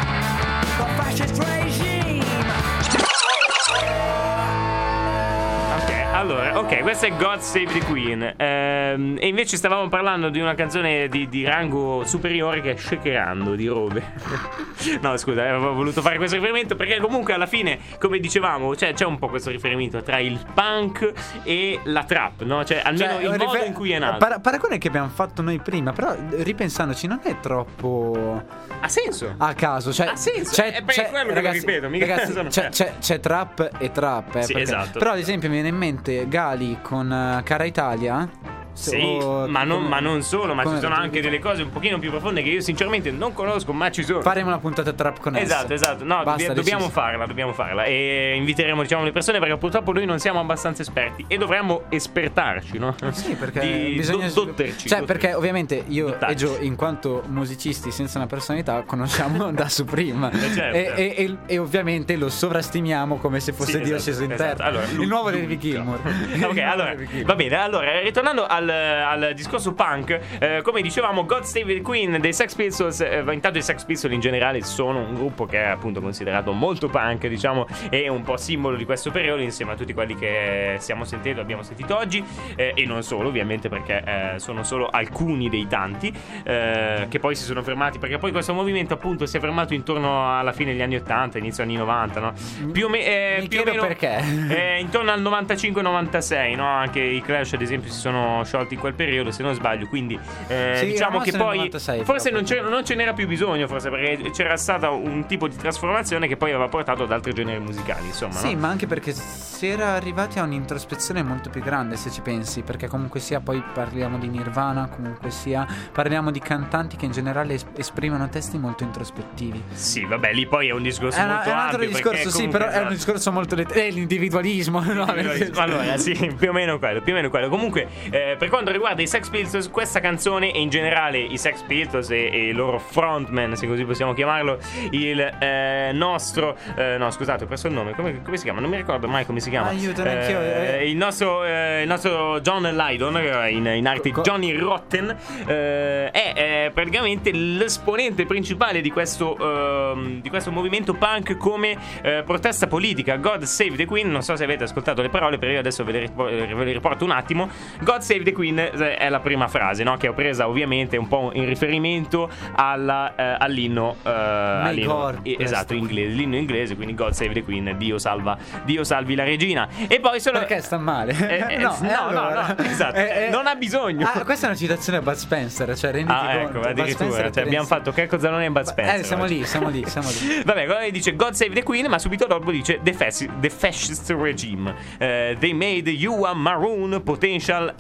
Speaker 2: Allora, ok, questa è God Save the Queen. Ehm, e invece stavamo parlando di una canzone di, di rango superiore che è Shakerando di Robe. no, scusa, avevo voluto fare questo riferimento perché comunque alla fine, come dicevamo, cioè, c'è un po' questo riferimento tra il punk e la trap, no? Cioè, almeno
Speaker 3: Cioè,
Speaker 2: il
Speaker 3: un
Speaker 2: modo
Speaker 3: rifer-
Speaker 2: in cui è nato.
Speaker 3: para- paragone che abbiamo fatto noi prima, però ripensandoci non è troppo
Speaker 2: ha senso?
Speaker 3: a caso. Cioè,
Speaker 2: Ha senso,
Speaker 3: c'è-
Speaker 2: è per quello che lo
Speaker 3: ragazzi,
Speaker 2: ripeto, mica
Speaker 3: ragazzi, c'è,
Speaker 2: eh.
Speaker 3: c'è- c'è trap e trap. eh,
Speaker 2: Sì,
Speaker 3: perché-
Speaker 2: esatto.
Speaker 3: Però ad esempio mi viene in mente Gali con eh, Cara Italia.
Speaker 2: Sì,
Speaker 3: o-
Speaker 2: ma non, ma non solo, ma
Speaker 3: come-
Speaker 2: ci sono anche delle cose un pochino più profonde che io sinceramente non conosco, ma ci sono.
Speaker 3: Faremo una puntata trap con.
Speaker 2: Esatto, esatto. No,
Speaker 3: Basta,
Speaker 2: dobbia- dobbiamo farla, dobbiamo farla. E inviteremo, diciamo, le persone perché purtroppo noi non siamo abbastanza esperti e dovremmo espertarci, no?
Speaker 3: Sì, perché
Speaker 2: Di
Speaker 3: bisogna.
Speaker 2: do- dotterci.
Speaker 3: cioè,
Speaker 2: dotterci.
Speaker 3: perché ovviamente io
Speaker 2: Dottarci.
Speaker 3: e Gio, in quanto musicisti senza una personalità, conosciamo da Supreme.
Speaker 2: Eh, certo.
Speaker 3: e, e- e- e ovviamente lo sovrastimiamo come se fosse
Speaker 2: Sì,
Speaker 3: Dio
Speaker 2: esatto,
Speaker 3: sceso in
Speaker 2: esatto.
Speaker 3: terra.
Speaker 2: Allora,
Speaker 3: il nuovo David
Speaker 2: Luca.
Speaker 3: Gilmour.
Speaker 2: Ok, allora va bene. Allora, ritornando al, al discorso punk, eh, come dicevamo, God Save the Queen dei Sex Pistols. eh, intanto i Sex Pistols in generale sono un gruppo che è appunto considerato molto punk, diciamo, e un po' simbolo di questo periodo, insieme a tutti quelli che stiamo sentendo, abbiamo sentito oggi, eh, e non solo, ovviamente, perché eh, sono solo alcuni dei tanti eh, che poi si sono fermati. Perché poi questo movimento, appunto, si è fermato intorno alla fine degli anni 80, inizio anni 90, no? Più o, me- eh,
Speaker 3: Mi
Speaker 2: più o meno
Speaker 3: perché.
Speaker 2: intorno al 95-96, no? Anche i Clash, ad esempio, si sono sciolti in quel periodo, se non sbaglio. Quindi eh,
Speaker 3: Sì,
Speaker 2: diciamo che poi
Speaker 3: 96
Speaker 2: forse non, c'era- non ce n'era più bisogno, forse perché c'era stata un tipo di trasformazione che poi aveva portato ad altri generi musicali, insomma.
Speaker 3: Sì,
Speaker 2: no?
Speaker 3: ma anche perché si era arrivati a un'introspezione molto più grande, se ci pensi, perché comunque sia poi parliamo di Nirvana, comunque sia parliamo di cantanti che in generale es- esprimono testi molto introspettivi.
Speaker 2: Sì, vabbè, lì poi è un discorso
Speaker 3: È, una-
Speaker 2: molto
Speaker 3: è un altro discorso, sì, però è un
Speaker 2: esatto.
Speaker 3: discorso molto let- è l'individualismo, no?
Speaker 2: allora, sì, più o meno quello, più o meno quello. Comunque, eh, per quanto riguarda i Sex Pistols, questa canzone e in generale i Sex Pistols e, e il loro frontman, se così possiamo chiamarlo, il eh, nostro, eh, no, scusate, ho perso il nome, come, come si chiama? Non mi ricordo mai come si chiama.
Speaker 3: Aiuto, neanch'io, eh.
Speaker 2: il, nostro, eh, il nostro John Lydon, eh, in, in arte Johnny Rotten, eh, è eh, praticamente l'esponente principale di questo, ehm, di questo movimento punk come eh, protesta politica. God Save the Queen, non so se avete ascoltato le parole, però io adesso ve le, ripo- eh, ve le riporto un attimo. God Save the Queen eh, è la prima frase, no? che ho presa ovviamente un po' in riferimento alla, eh, all'inno, eh, all'inno esatto, inglese, l'inno inglese, quindi God Save the Queen, Dio, salva, Dio salvi la regina. E poi solo...
Speaker 3: Perché sta male?
Speaker 2: Eh, eh, no, no,
Speaker 3: allora?
Speaker 2: no, esatto,
Speaker 3: Eh,
Speaker 2: non ha bisogno.
Speaker 3: Ah, questa è una citazione a Bud Spencer, cioè renditi
Speaker 2: Ah,
Speaker 3: conto.
Speaker 2: ecco,
Speaker 3: Bud
Speaker 2: addirittura.
Speaker 3: Spencer
Speaker 2: Cioè, abbiamo fatto Checco Zalone e Bud Spencer.
Speaker 3: Eh, siamo lì, siamo lì, siamo lì.
Speaker 2: Vabbè, poi dice God save the Queen, ma subito dopo dice The, fasci- the fascist regime. Eh, they made you a maroon potential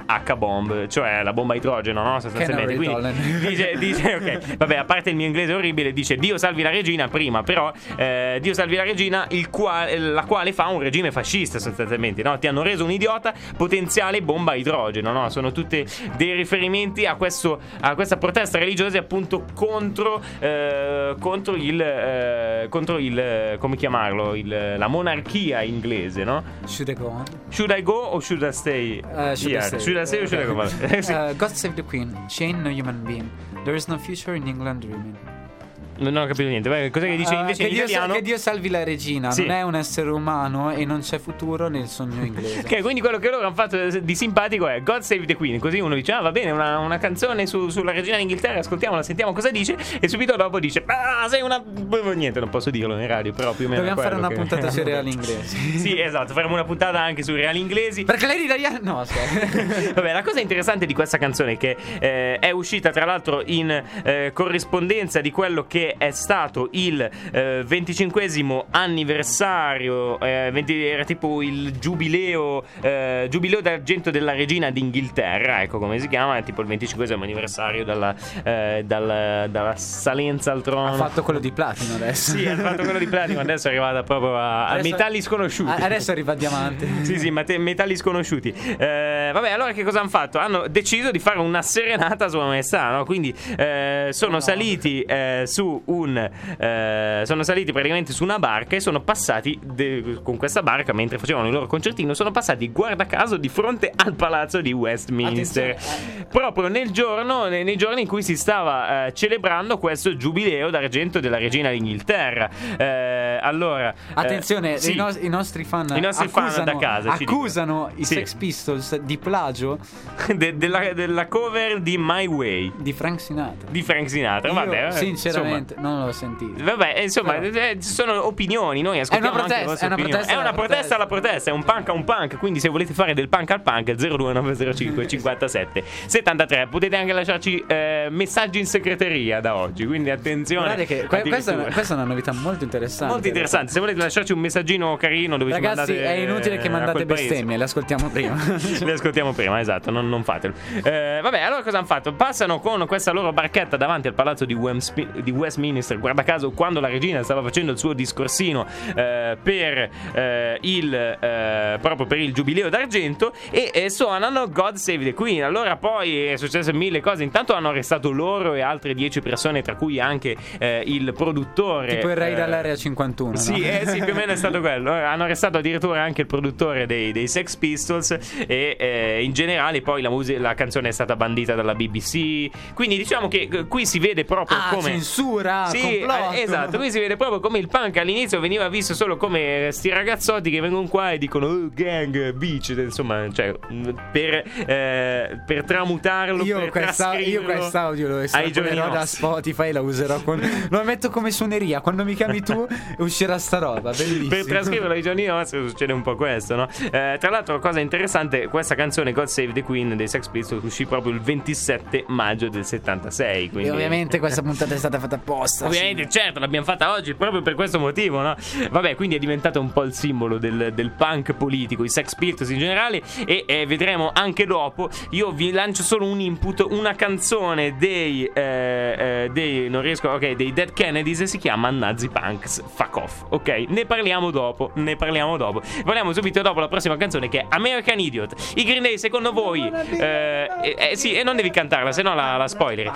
Speaker 2: H-bomb, cioè la bomba a idrogeno, no? Sostanzialmente. Quindi dice, dice, ok, vabbè, a parte il mio inglese orribile, dice Dio salvi la regina prima, però eh, Dio salvi la regina, il qua- la quale fa un regime fascista sostanzialmente, no? Ti hanno reso un idiota, potenziale bomba a idrogeno, no? Sono tutti dei riferimenti a, questo, a questa protesta religiosa appunto contro, eh, contro il, eh, contro il, come chiamarlo, il- la monarchia inglese, no?
Speaker 3: Should I go on?
Speaker 2: Should I go or should I stay?
Speaker 3: Uh, should I say?
Speaker 2: Should I stay or should go? Vabbè.
Speaker 3: Uh, God save the Queen. She ain't no human being. There is no future in England dreaming.
Speaker 2: Non ho capito niente. Vai, Cos'è che dice
Speaker 5: Ah,
Speaker 2: invece
Speaker 5: che
Speaker 2: in
Speaker 5: Dio,
Speaker 2: italiano?
Speaker 5: che Dio salvi la regina,
Speaker 2: Sì.
Speaker 5: non è un essere umano e non c'è futuro nel sogno inglese.
Speaker 2: Ok, quindi quello che loro hanno fatto di simpatico è God Save the Queen. Così uno dice: Ah, va bene, una, una canzone su- sulla regina d'Inghilterra, ascoltiamola, sentiamo cosa dice. E subito dopo dice: Ah, sei una. Niente, non posso dirlo in radio, però più o meno.
Speaker 5: Dobbiamo fare una
Speaker 2: che-
Speaker 5: puntata sui reali inglesi.
Speaker 2: sì, esatto, faremo una puntata anche sui reali inglesi.
Speaker 5: Perché lei italiana no, scherzo.
Speaker 2: Vabbè, la cosa interessante di questa canzone è che eh, è uscita tra l'altro in eh, corrispondenza di quello che è stato il eh, 25esimo anniversario, eh, 20 era tipo il giubileo, eh, giubileo d'argento della regina d'Inghilterra, ecco come si chiama, è tipo il 25esimo anniversario dalla, eh, dalla, dalla salenza al trono.
Speaker 5: ha fatto quello di platino adesso.
Speaker 2: Sì, ha fatto quello di platino, adesso è arrivata proprio a, a
Speaker 5: Adesso-
Speaker 2: metalli sconosciuti.
Speaker 5: A- Adesso arriva a diamante.
Speaker 2: Sì, sì, mate- metalli sconosciuti. Eh, vabbè, allora che cosa hanno fatto? Hanno deciso di fare una serenata a Sua Maestà, no? Quindi eh, sono saliti eh, su un. eh, sono saliti praticamente su una barca e sono passati de- con questa barca mentre facevano il loro concertino. Sono passati, guarda caso, di fronte al palazzo di Westminster.
Speaker 5: Attenzione,
Speaker 2: Proprio nel giorno, nei, nei giorni in cui si stava eh, celebrando questo giubileo d'argento della regina d'Inghilterra. Eh, allora. eh,
Speaker 5: Attenzione,
Speaker 2: sì.
Speaker 5: i, nos- i nostri fan
Speaker 2: I nostri fan
Speaker 5: accusano,
Speaker 2: da casa
Speaker 5: accusano i
Speaker 2: Sì.
Speaker 5: Sex Pistols di plagio
Speaker 2: De- della, della cover di My Way
Speaker 5: di Frank Sinatra.
Speaker 2: di Frank Sinatra.
Speaker 5: Io,
Speaker 2: Vabbè, eh,
Speaker 5: sinceramente, non l'ho sentito.
Speaker 2: Vabbè, eh, insomma,
Speaker 5: Però-
Speaker 2: eh, ci sono opinioni. Noi ascoltiamo
Speaker 5: È una
Speaker 2: anche le
Speaker 5: protesta,
Speaker 2: vostre
Speaker 5: è una
Speaker 2: opinioni.
Speaker 5: protesta
Speaker 2: È una protesta alla
Speaker 5: protesta.
Speaker 2: È un punk a un punk. Quindi, se volete fare del punk al punk, 02905 57 73. Potete anche lasciarci eh, messaggi in segreteria da oggi. Quindi, attenzione.
Speaker 5: Guardate che que- questa, è una, questa è una novità molto interessante.
Speaker 2: Molto interessante. Se volete lasciarci un messaggino carino dove ci
Speaker 5: Ragazzi,
Speaker 2: mandate,
Speaker 5: è inutile che
Speaker 2: eh,
Speaker 5: mandate bestemmie, le ascoltiamo prima.
Speaker 2: Le ascoltiamo prima, esatto, non, non fatelo. Eh, vabbè, allora cosa hanno fatto? Passano con questa loro barchetta davanti al palazzo di, Wemspi- di Westminster. Guarda caso, quando la regina stava facendo il suo discorsino eh, per eh, il eh, proprio per il giubileo d'argento e, suonano God Save the Queen. Allora poi è successo mille cose. Intanto hanno arrestato loro e altre 10 persone, tra cui anche eh, il produttore.
Speaker 5: tipo il
Speaker 2: eh,
Speaker 5: dall'area 51.
Speaker 2: sì,
Speaker 5: no?
Speaker 2: eh, sì, più o meno è stato quello. Hanno arrestato addirittura anche il produttore dei, dei Sex Pistols e in generale poi la, musica- la canzone è stata bandita dalla BBC. Quindi diciamo che qui si vede proprio
Speaker 5: Ah,
Speaker 2: come...
Speaker 5: censura,
Speaker 2: Sì,
Speaker 5: complotto.
Speaker 2: eh, esatto, qui si vede proprio come il punk all'inizio veniva visto solo come sti ragazzotti che vengono qua e dicono "Oh, gang, beach, insomma, cioè mh, per, eh, per tramutarlo,
Speaker 5: Io,
Speaker 2: per
Speaker 5: questa, io quest'audio lo
Speaker 2: ai giorni
Speaker 5: estrapollerò da. Spotify la userò con lo metto come suoneria quando mi chiami tu uscirà sta roba bellissimo
Speaker 2: per trascriverlo ai giorni nostri succede un po' questo, no? Eh, tra l'altro, cosa interessante, questa canzone God Save the Queen dei Sex Pistols uscì proprio il 27 maggio del 76. Quindi...
Speaker 5: e ovviamente questa puntata è stata fatta apposta
Speaker 2: Ovviamente, certo, l'abbiamo fatta oggi proprio per questo motivo, no? Vabbè, quindi è diventato un po' il simbolo del, del punk politico, i Sex Pistols in generale. E eh, vedremo anche dopo. Io vi lancio solo un input: una canzone dei. eh, eh, dei non riesco. Ok, dei Dead Kennedys e si chiama Nazi Punks Fuck Off. Ok, ne parliamo dopo. Ne parliamo dopo. Parliamo subito dopo la prossima canzone che è American Idiot. I Green Day, secondo voi. eh, eh, eh, sì, e non devi cantarla, se no la, la spoileri.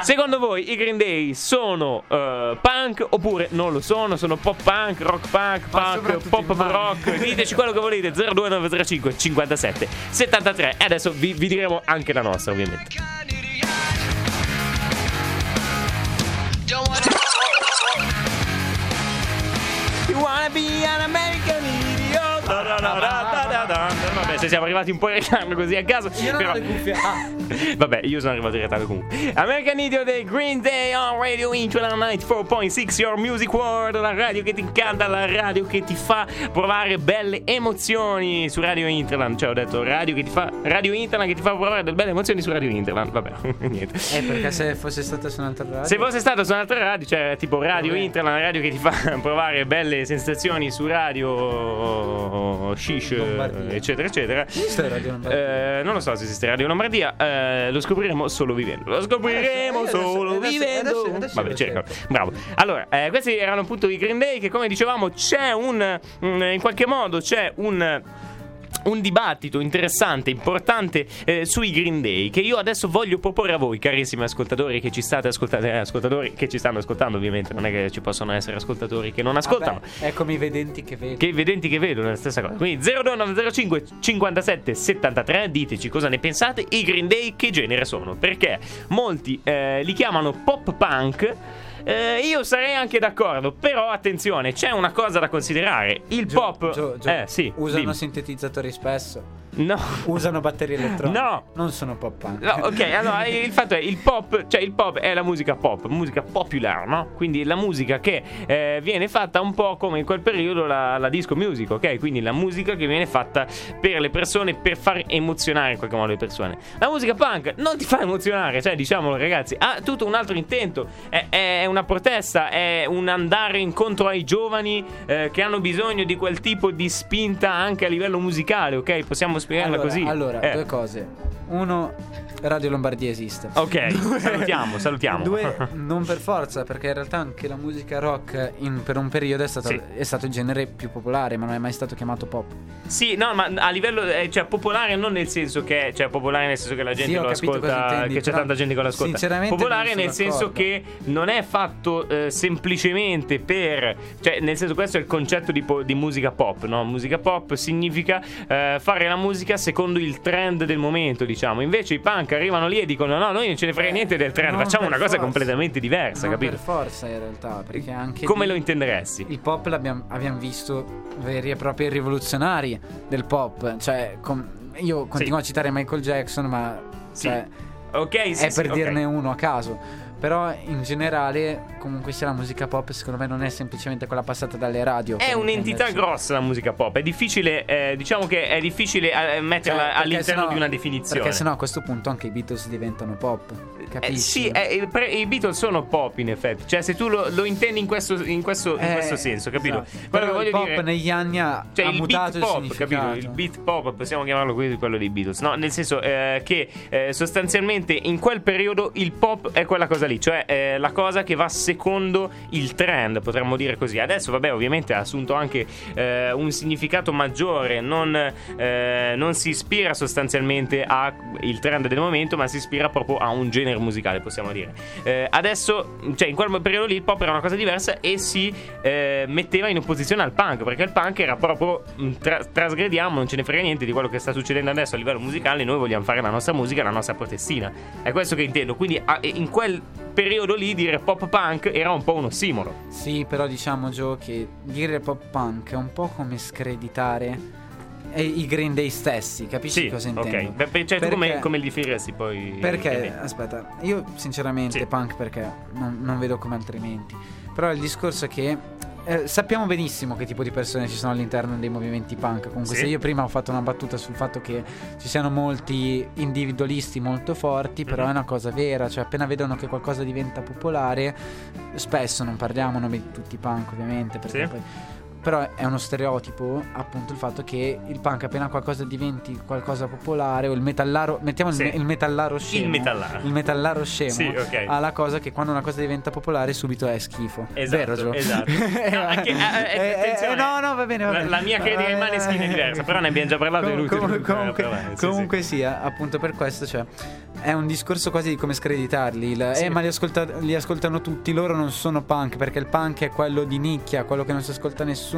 Speaker 2: Secondo voi i Green Day sono eh, punk oppure non lo sono? Sono pop punk, rock punk, punk, pop rock? Diteci quello che volete. 02905 57 73. E adesso vi, vi diremo anche la nostra, ovviamente. You wanna be an American idiot? Da da da. Vabbè, se siamo arrivati un po' in ritardo così a caso.
Speaker 5: io
Speaker 2: però-
Speaker 5: ah,
Speaker 2: Vabbè, io sono arrivato in ritardo comunque. American Idiot dei Green Day on Radio Intro 94.6 Your Music World, la radio che ti incanta, la radio che ti fa provare belle emozioni su Radio Interland. Cioè, ho detto radio che ti fa Radio Interland che ti fa provare delle belle emozioni su Radio Interland. Vabbè, niente.
Speaker 5: eh perché se fosse stata su un'altra radio
Speaker 2: Se fosse stato su un'altra radio, cioè tipo Radio
Speaker 5: Vabbè.
Speaker 2: Interland, la radio che ti fa provare belle sensazioni su radio shish,
Speaker 5: Lombardia.
Speaker 2: Eccetera, eccetera.
Speaker 5: Esiste Radio Lombardia?
Speaker 2: Eh, non lo so se esiste Radio Lombardia, eh, lo scopriremo solo vivendo. Lo scopriremo
Speaker 5: Adesso- adesso-
Speaker 2: solo
Speaker 5: adesso-
Speaker 2: vivendo.
Speaker 5: adesso- adesso
Speaker 2: Vabbè,
Speaker 5: cerco.
Speaker 2: Bravo. Allora, eh, questi erano appunto i Green Day che come dicevamo c'è un mm, in qualche modo c'è un un dibattito interessante, importante eh, sui Green Day che io adesso voglio proporre a voi, carissimi ascoltatori che ci state ascoltando, eh, ascoltatori che ci stanno ascoltando, ovviamente, non è che ci possono essere ascoltatori che non ascoltano.
Speaker 5: Vabbè, è come i vedenti che vedono
Speaker 2: Che i vedenti che vedono è la stessa cosa. Quindi 02905 57 73, diteci cosa ne pensate. I Green Day che genere sono? Perché molti eh, li chiamano pop punk. Eh, io sarei anche d'accordo, però attenzione, c'è una cosa da considerare. Il
Speaker 3: Gio-
Speaker 2: pop...
Speaker 3: Gio- Gio-
Speaker 2: eh, sì,
Speaker 3: usano
Speaker 2: dimmi.
Speaker 3: sintetizzatori spesso.
Speaker 2: No.
Speaker 3: Usano batterie elettroniche.
Speaker 2: No.
Speaker 3: Non sono pop punk.
Speaker 2: No, ok, allora il fatto è il pop, cioè il pop è la musica pop, musica popular, no? Quindi la musica che eh, viene fatta un po' come in quel periodo la, la disco music, ok? Quindi la musica che viene fatta per le persone, per far emozionare in qualche modo le persone. La musica punk non ti fa emozionare, cioè diciamolo ragazzi, ha tutto un altro intento, è, è una protesta, è un andare incontro ai giovani eh, che hanno bisogno di quel tipo di spinta anche a livello musicale, ok? Possiamo spiegarla
Speaker 3: allora,
Speaker 2: così.
Speaker 3: allora
Speaker 2: Eh.
Speaker 3: due cose. Uno, Radio Lombardia esiste.
Speaker 2: Ok, salutiamo, salutiamo.
Speaker 3: Due, non per forza, perché in realtà anche la musica rock in- per un periodo è, stata-
Speaker 2: Sì.
Speaker 3: è stato il genere più popolare, ma non è mai stato chiamato pop.
Speaker 2: Sì, no, ma a livello eh, cioè popolare non nel senso che cioè popolare nel senso che la gente
Speaker 3: Sì,
Speaker 2: lo ascolta,
Speaker 3: intendi,
Speaker 2: che c'è tanta gente che lo ascolta.
Speaker 3: sinceramente
Speaker 2: Popolare nel senso che non è fatto eh, semplicemente per cioè nel senso questo è il concetto di, po- di musica pop, no? Musica pop significa eh, fare la musica secondo il trend del momento, diciamo. Invece i punk arrivano lì e dicono "No, noi non ce ne frega niente del trend,
Speaker 3: Non
Speaker 2: facciamo una cosa
Speaker 3: forza.
Speaker 2: completamente diversa",
Speaker 3: non
Speaker 2: capito?
Speaker 3: per forza in realtà, perché anche
Speaker 2: Come
Speaker 3: lì
Speaker 2: lo intenderesti?
Speaker 3: il pop l'abbiamo abbiamo visto veri e propri rivoluzionari del pop. Cioè, com- io continuo a citare Michael Jackson, ma
Speaker 2: Sì.
Speaker 3: cioè,
Speaker 2: Ok, sì,
Speaker 3: è
Speaker 2: sì,
Speaker 3: per dirne uno a caso. Però in generale, comunque sia la musica pop, secondo me non è semplicemente quella passata dalle radio.
Speaker 2: È un'entità
Speaker 3: intenderci.
Speaker 2: grossa la musica pop. È difficile, eh, diciamo che è difficile eh, metterla
Speaker 3: Cioè,
Speaker 2: all'interno
Speaker 3: sennò-
Speaker 2: di una definizione.
Speaker 3: Perché sennò a questo punto anche i Beatles diventano pop.
Speaker 2: Eh, sì, eh, pre- i Beatles sono pop in effetti. Cioè, se tu lo, lo intendi in questo, in questo, in
Speaker 3: Eh,
Speaker 2: questo senso, capito?
Speaker 3: esatto.
Speaker 2: Quello che
Speaker 3: Però il
Speaker 2: voglio
Speaker 3: pop
Speaker 2: dire.
Speaker 3: negli anni ha,
Speaker 2: Cioè
Speaker 3: ha
Speaker 2: il
Speaker 3: mutato
Speaker 2: beat pop,
Speaker 3: il
Speaker 2: capito? Il beat pop, possiamo chiamarlo così, quello dei Beatles, no? Nel senso eh, che eh, sostanzialmente in quel periodo il pop è quella cosa lì, cioè la cosa che va secondo il trend, potremmo dire così. Adesso, vabbè, ovviamente ha assunto anche un significato maggiore, non, non si ispira sostanzialmente al trend del momento, ma si ispira proprio a un genere musicale, possiamo dire. Eh, adesso, cioè in quel periodo lì il pop era una cosa diversa e si eh, metteva in opposizione al punk, perché il punk era proprio mh, tra- trasgrediamo, non ce ne frega niente di quello che sta succedendo adesso a livello musicale, noi vogliamo fare la nostra musica, la nostra protestina. È questo che intendo. Quindi a- in quel periodo lì dire pop punk era un po' un ossimoro.
Speaker 3: Sì, però diciamo Joe che dire pop punk è un po' come screditare eh, i Green Day stessi, capisci
Speaker 2: Sì,
Speaker 3: cosa intendo?
Speaker 2: ok. Beh, Cioè, tu come,
Speaker 3: Perché-
Speaker 2: come li definiresti poi?
Speaker 3: Perché,
Speaker 2: Green Day?
Speaker 3: aspetta, io sinceramente
Speaker 2: Sì.
Speaker 3: punk perché non, non vedo come altrimenti. Però il discorso è che eh, sappiamo benissimo che tipo di persone ci sono all'interno dei movimenti punk. Comunque,
Speaker 2: Sì.
Speaker 3: se io prima ho fatto una battuta sul fatto che ci siano molti individualisti molto forti, però
Speaker 2: Mhm.
Speaker 3: è una cosa vera. Cioè, appena vedono che qualcosa diventa popolare, spesso non parliamo a nome di tutti i punk, ovviamente, perché
Speaker 2: Sì.
Speaker 3: poi. Però è uno stereotipo, appunto, il fatto che il punk appena qualcosa diventi qualcosa popolare, o il metallaro, mettiamo il
Speaker 2: Sì.
Speaker 3: il metallaro scemo.
Speaker 2: Il metallaro.
Speaker 3: Il metallaro scemo
Speaker 2: Sì, ok.
Speaker 3: ha la cosa che quando una cosa diventa popolare subito è schifo.
Speaker 2: Esatto,
Speaker 3: Vero, Gio?
Speaker 2: esatto. No, anche- eh, eh,
Speaker 3: Eh, eh, no, no, va bene, va
Speaker 2: La-
Speaker 3: bene.
Speaker 2: la mia critica ai Maneskin è diversa, però ne abbiamo già parlato,
Speaker 3: Com- com-
Speaker 2: Eh,
Speaker 3: comunque,
Speaker 2: eh, sì,
Speaker 3: comunque sia, appunto per questo, cioè, è un discorso quasi di come screditarli. Il,
Speaker 2: Sì.
Speaker 3: Eh, ma li, ascolta- li ascoltano tutti, loro non sono punk, perché il punk è quello di nicchia, quello che non si ascolta nessuno.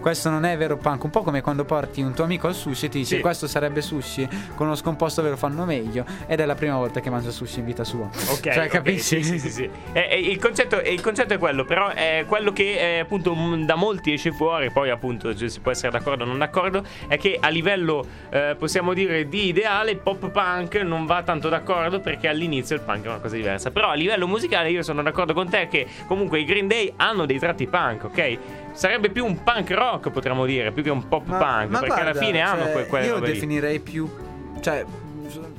Speaker 3: Questo non è vero punk. Un po' come quando porti un tuo amico al sushi e ti dice
Speaker 2: Sì.
Speaker 3: questo sarebbe sushi, con uno scomposto ve lo fanno meglio. Ed è la prima volta che mangia sushi in vita sua.
Speaker 2: Ok,
Speaker 3: cioè,
Speaker 2: ok,
Speaker 3: capisci?
Speaker 2: Sì, sì, sì. Eh, eh, il, concetto, eh, il concetto è quello, però è quello che eh, appunto da molti esce fuori, poi appunto cioè, si può essere d'accordo o non d'accordo, è che a livello eh, possiamo dire di ideale pop punk non va tanto d'accordo perché all'inizio il punk è una cosa diversa. Però a livello musicale io sono d'accordo con te che comunque i Green Day hanno dei tratti punk, ok? Sarebbe più un punk rock potremmo dire, più che un pop punk, perché alla
Speaker 3: guarda,
Speaker 2: fine hanno
Speaker 3: cioè,
Speaker 2: que- quelle
Speaker 3: Io lo definirei più. Cioè.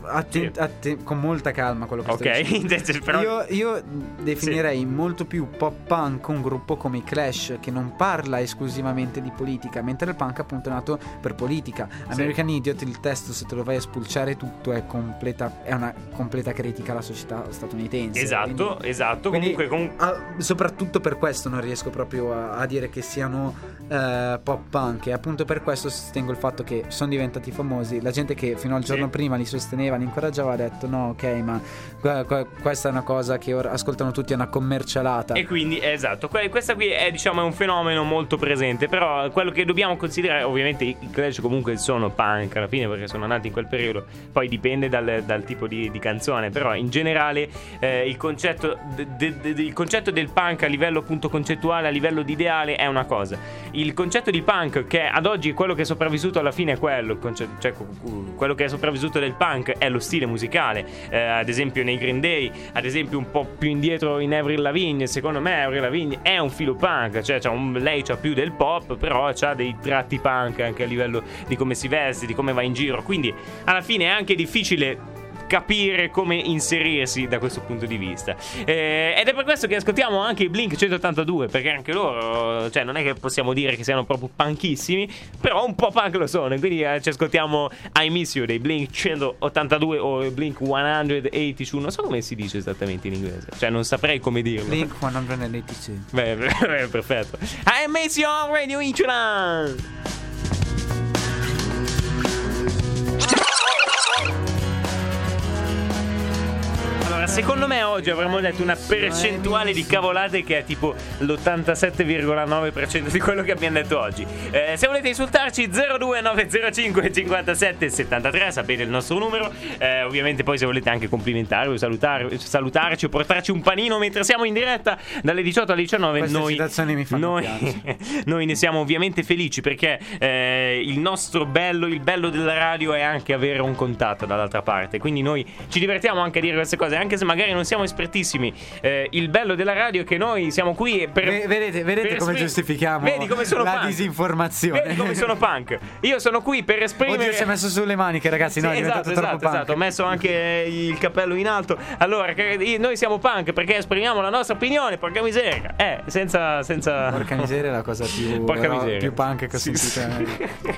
Speaker 3: Atten-
Speaker 2: Sì.
Speaker 3: atten- con molta calma quello che sto
Speaker 2: Ok,
Speaker 3: dicendo.
Speaker 2: però
Speaker 3: Io, io definirei molto più pop punk un gruppo come i Clash che non parla esclusivamente di politica, mentre il punk appunto è nato per politica. American Idiot, il testo, se te lo vai a spulciare tutto, è, completa, è una completa critica alla società statunitense.
Speaker 2: Esatto,
Speaker 3: Quindi-
Speaker 2: esatto.
Speaker 3: quindi,
Speaker 2: Comunque, com-
Speaker 3: soprattutto per questo non riesco proprio a, a dire che siano eh, pop punk e appunto per questo sostengo il fatto che sono diventati famosi la gente che fino al giorno
Speaker 2: Sì.
Speaker 3: prima li sosteneva
Speaker 5: sosteneva, li incoraggiava, ha detto no, ok, ma que- que- questa è una cosa che ora ascoltano tutti, è una commercialata.
Speaker 2: E quindi, esatto, que- questa qui è, diciamo, è un fenomeno molto presente, però quello che dobbiamo considerare, ovviamente i Clash comunque sono punk alla fine perché sono nati in quel periodo, poi dipende dal, dal tipo di, di canzone, però in generale eh, il, concetto de- de- de- il concetto del punk a livello appunto concettuale, a livello di ideale è una cosa. Il concetto di punk che ad oggi quello che è sopravvissuto alla fine è quello, concetto- cioè quello che è sopravvissuto del punk è lo stile musicale, Eh, ad esempio nei Green Day, ad esempio un po' più indietro in Avril Lavigne, secondo me Avril Lavigne è un filo punk, cioè un- lei c'ha più del pop, però ha dei tratti punk anche a livello di come si veste, di come va in giro, quindi alla fine è anche difficile capire come inserirsi da questo punto di vista. Eh, ed è per questo che ascoltiamo anche i Blink 182, perché anche loro, cioè non è che possiamo dire che siano proprio punkissimi, però un po' punk lo sono. Quindi eh, ci ascoltiamo I Miss You dei Blink 182 o i Blink 182, non so come si dice esattamente in inglese, cioè non saprei come dirlo.
Speaker 5: Link 182.
Speaker 2: Beh, beh, perfetto. I Miss You Radio Insulan! Secondo me oggi avremmo detto una percentuale di cavolate che è tipo l'87,9% di quello che abbiamo detto oggi. Eh, se volete insultarci 02905 57 73, sapete il nostro numero. Eh, ovviamente poi se volete anche complimentarvi o salutarci o portarci un panino mentre siamo in diretta dalle 18 alle 19,
Speaker 5: Queste
Speaker 2: noi, noi, noi ne siamo ovviamente felici perché eh, il nostro bello, il bello della radio è anche avere un contatto dall'altra parte. Quindi noi ci divertiamo anche a dire queste cose, anche se magari non siamo espertissimi. Eh, il bello della radio è che noi siamo qui per.
Speaker 5: Ve- vedete vedete
Speaker 2: per
Speaker 5: come
Speaker 2: esprim-
Speaker 5: giustifichiamo
Speaker 2: Vedi come sono
Speaker 5: la
Speaker 2: punk.
Speaker 5: disinformazione?
Speaker 2: Vedi come sono punk. Io sono qui per esprimere.
Speaker 5: Oddio, si è messo sulle maniche, ragazzi.
Speaker 2: Sì,
Speaker 5: no, è
Speaker 2: esatto,
Speaker 5: diventato troppo
Speaker 2: esatto,
Speaker 5: punk.
Speaker 2: esatto. Ho messo anche il cappello in alto. Allora, noi siamo punk perché esprimiamo la nostra opinione, porca miseria. Eh, senza. senza...
Speaker 5: Porca miseria è la cosa più,
Speaker 2: Porca
Speaker 5: ro-
Speaker 2: miseria.
Speaker 5: più punk che ho
Speaker 2: Sì,
Speaker 5: sentito.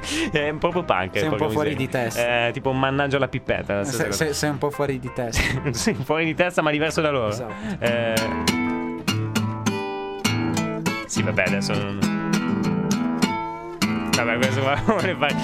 Speaker 2: sì. È un proprio punk.
Speaker 5: Sei un po' fuori
Speaker 2: miseria.
Speaker 5: di testa.
Speaker 2: Eh, tipo un mannaggia la pippetta. la
Speaker 5: sei- sei un po' fuori di testa.
Speaker 2: sì, fuori di testa, ma diverso da loro.
Speaker 5: Esatto.
Speaker 2: Eh... Sì, vabbè, adesso non. Vabbè, questo qua vuole fare.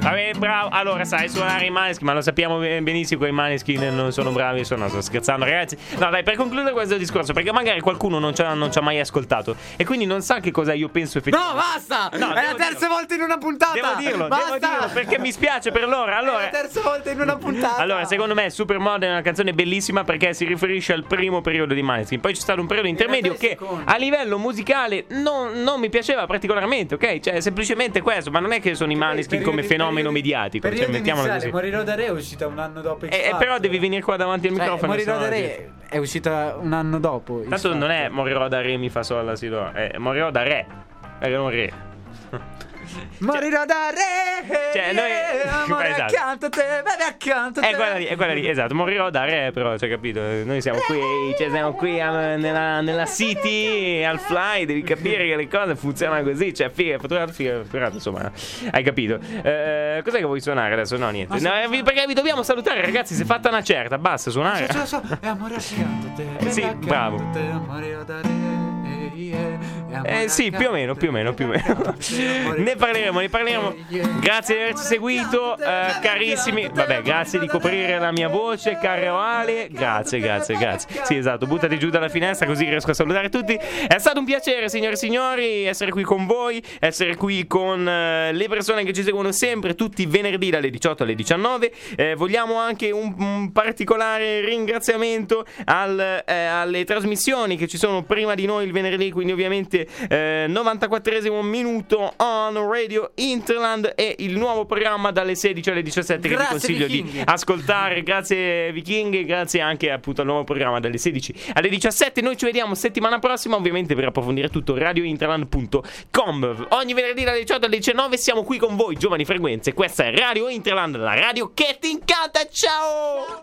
Speaker 2: Vabbè, bravo. Allora, sai suonare i maneschi, ma lo sappiamo ben- benissimo che i maneschi non sono bravi. Sono, sto scherzando, ragazzi. No, dai, per concludere questo discorso, perché magari qualcuno non ci ha, non ci ha mai ascoltato e quindi non sa che cosa io penso
Speaker 5: No,
Speaker 2: effettivamente.
Speaker 5: basta!
Speaker 2: No,
Speaker 5: è la terza
Speaker 2: dirlo.
Speaker 5: volta in una puntata!
Speaker 2: Devo dirlo,
Speaker 5: basta!
Speaker 2: devo dirlo, perché mi spiace per loro.
Speaker 5: È
Speaker 2: Allora,
Speaker 5: la terza volta in una puntata!
Speaker 2: allora, secondo me Supermod è una canzone bellissima perché si riferisce al primo periodo di Maneskin. Poi c'è stato un periodo intermedio che
Speaker 5: secondi.
Speaker 2: a livello musicale non, non mi piaceva particolarmente, ok? Cioè, è semplicemente questo, ma non è che sono i Maneskin come fenomeno mediatico. Cioè, mettiamola così.
Speaker 5: Morirò da Re è uscita un anno dopo X
Speaker 2: Eh, eh, però devi venire qua davanti al
Speaker 5: Cioè,
Speaker 2: microfono.
Speaker 5: Morirò da Re è uscita un anno dopo
Speaker 2: Tanto non è morirò da re, mi fa sol, la si do. È morirò da re. È non re.
Speaker 5: Morirò da re
Speaker 2: Cioè, noi-
Speaker 5: Amore
Speaker 2: Esatto.
Speaker 5: accanto a te Beve accanto a te
Speaker 2: È quella lì, è quella lì, esatto. Morirò da re, però, cioè, capito? Noi siamo qui, cioè, siamo qui a- nella, nella city, al fly, devi capire che le cose funzionano così. Cioè, figa, fatturato, figa, fatturato, insomma, hai capito. Eh, cos'è che vuoi suonare adesso? No, niente. No, eh, vi- perché vi dobbiamo salutare, ragazzi. Si è fatta una certa, basta suonare.
Speaker 5: So, so, so, è amore accanto te
Speaker 2: Sì, bravo.
Speaker 5: te, Morirò da re eh, eh,
Speaker 2: sì, più o meno, più o meno, più o meno. Ne parleremo, ne parleremo. Grazie di averci seguito, eh, carissimi. Vabbè, grazie di coprire la mia voce, caro Ale. Grazie, grazie, grazie. Sì, esatto, buttati giù dalla finestra così riesco a salutare tutti. È stato un piacere, signore e signori, essere qui con voi, essere qui con eh, le persone che ci seguono sempre, tutti i venerdì dalle 18 alle 19. Eh, vogliamo anche un, un particolare ringraziamento al, eh, alle trasmissioni che ci sono prima di noi il venerdì, quindi ovviamente eh, 94esimo minuto on Radio Interland e il nuovo programma dalle 16 alle 17 che vi
Speaker 5: Grazie,
Speaker 2: consiglio
Speaker 5: vichinghi.
Speaker 2: di ascoltare. Grazie Vichinghi, grazie anche appunto al nuovo programma dalle 16 alle 17. Noi ci vediamo settimana prossima, ovviamente per approfondire tutto radiointerland.com. Ogni venerdì dalle 18 alle 19 siamo qui con voi, giovani frequenze. Questa è Radio Interland, la radio che ti incanta. Ciao!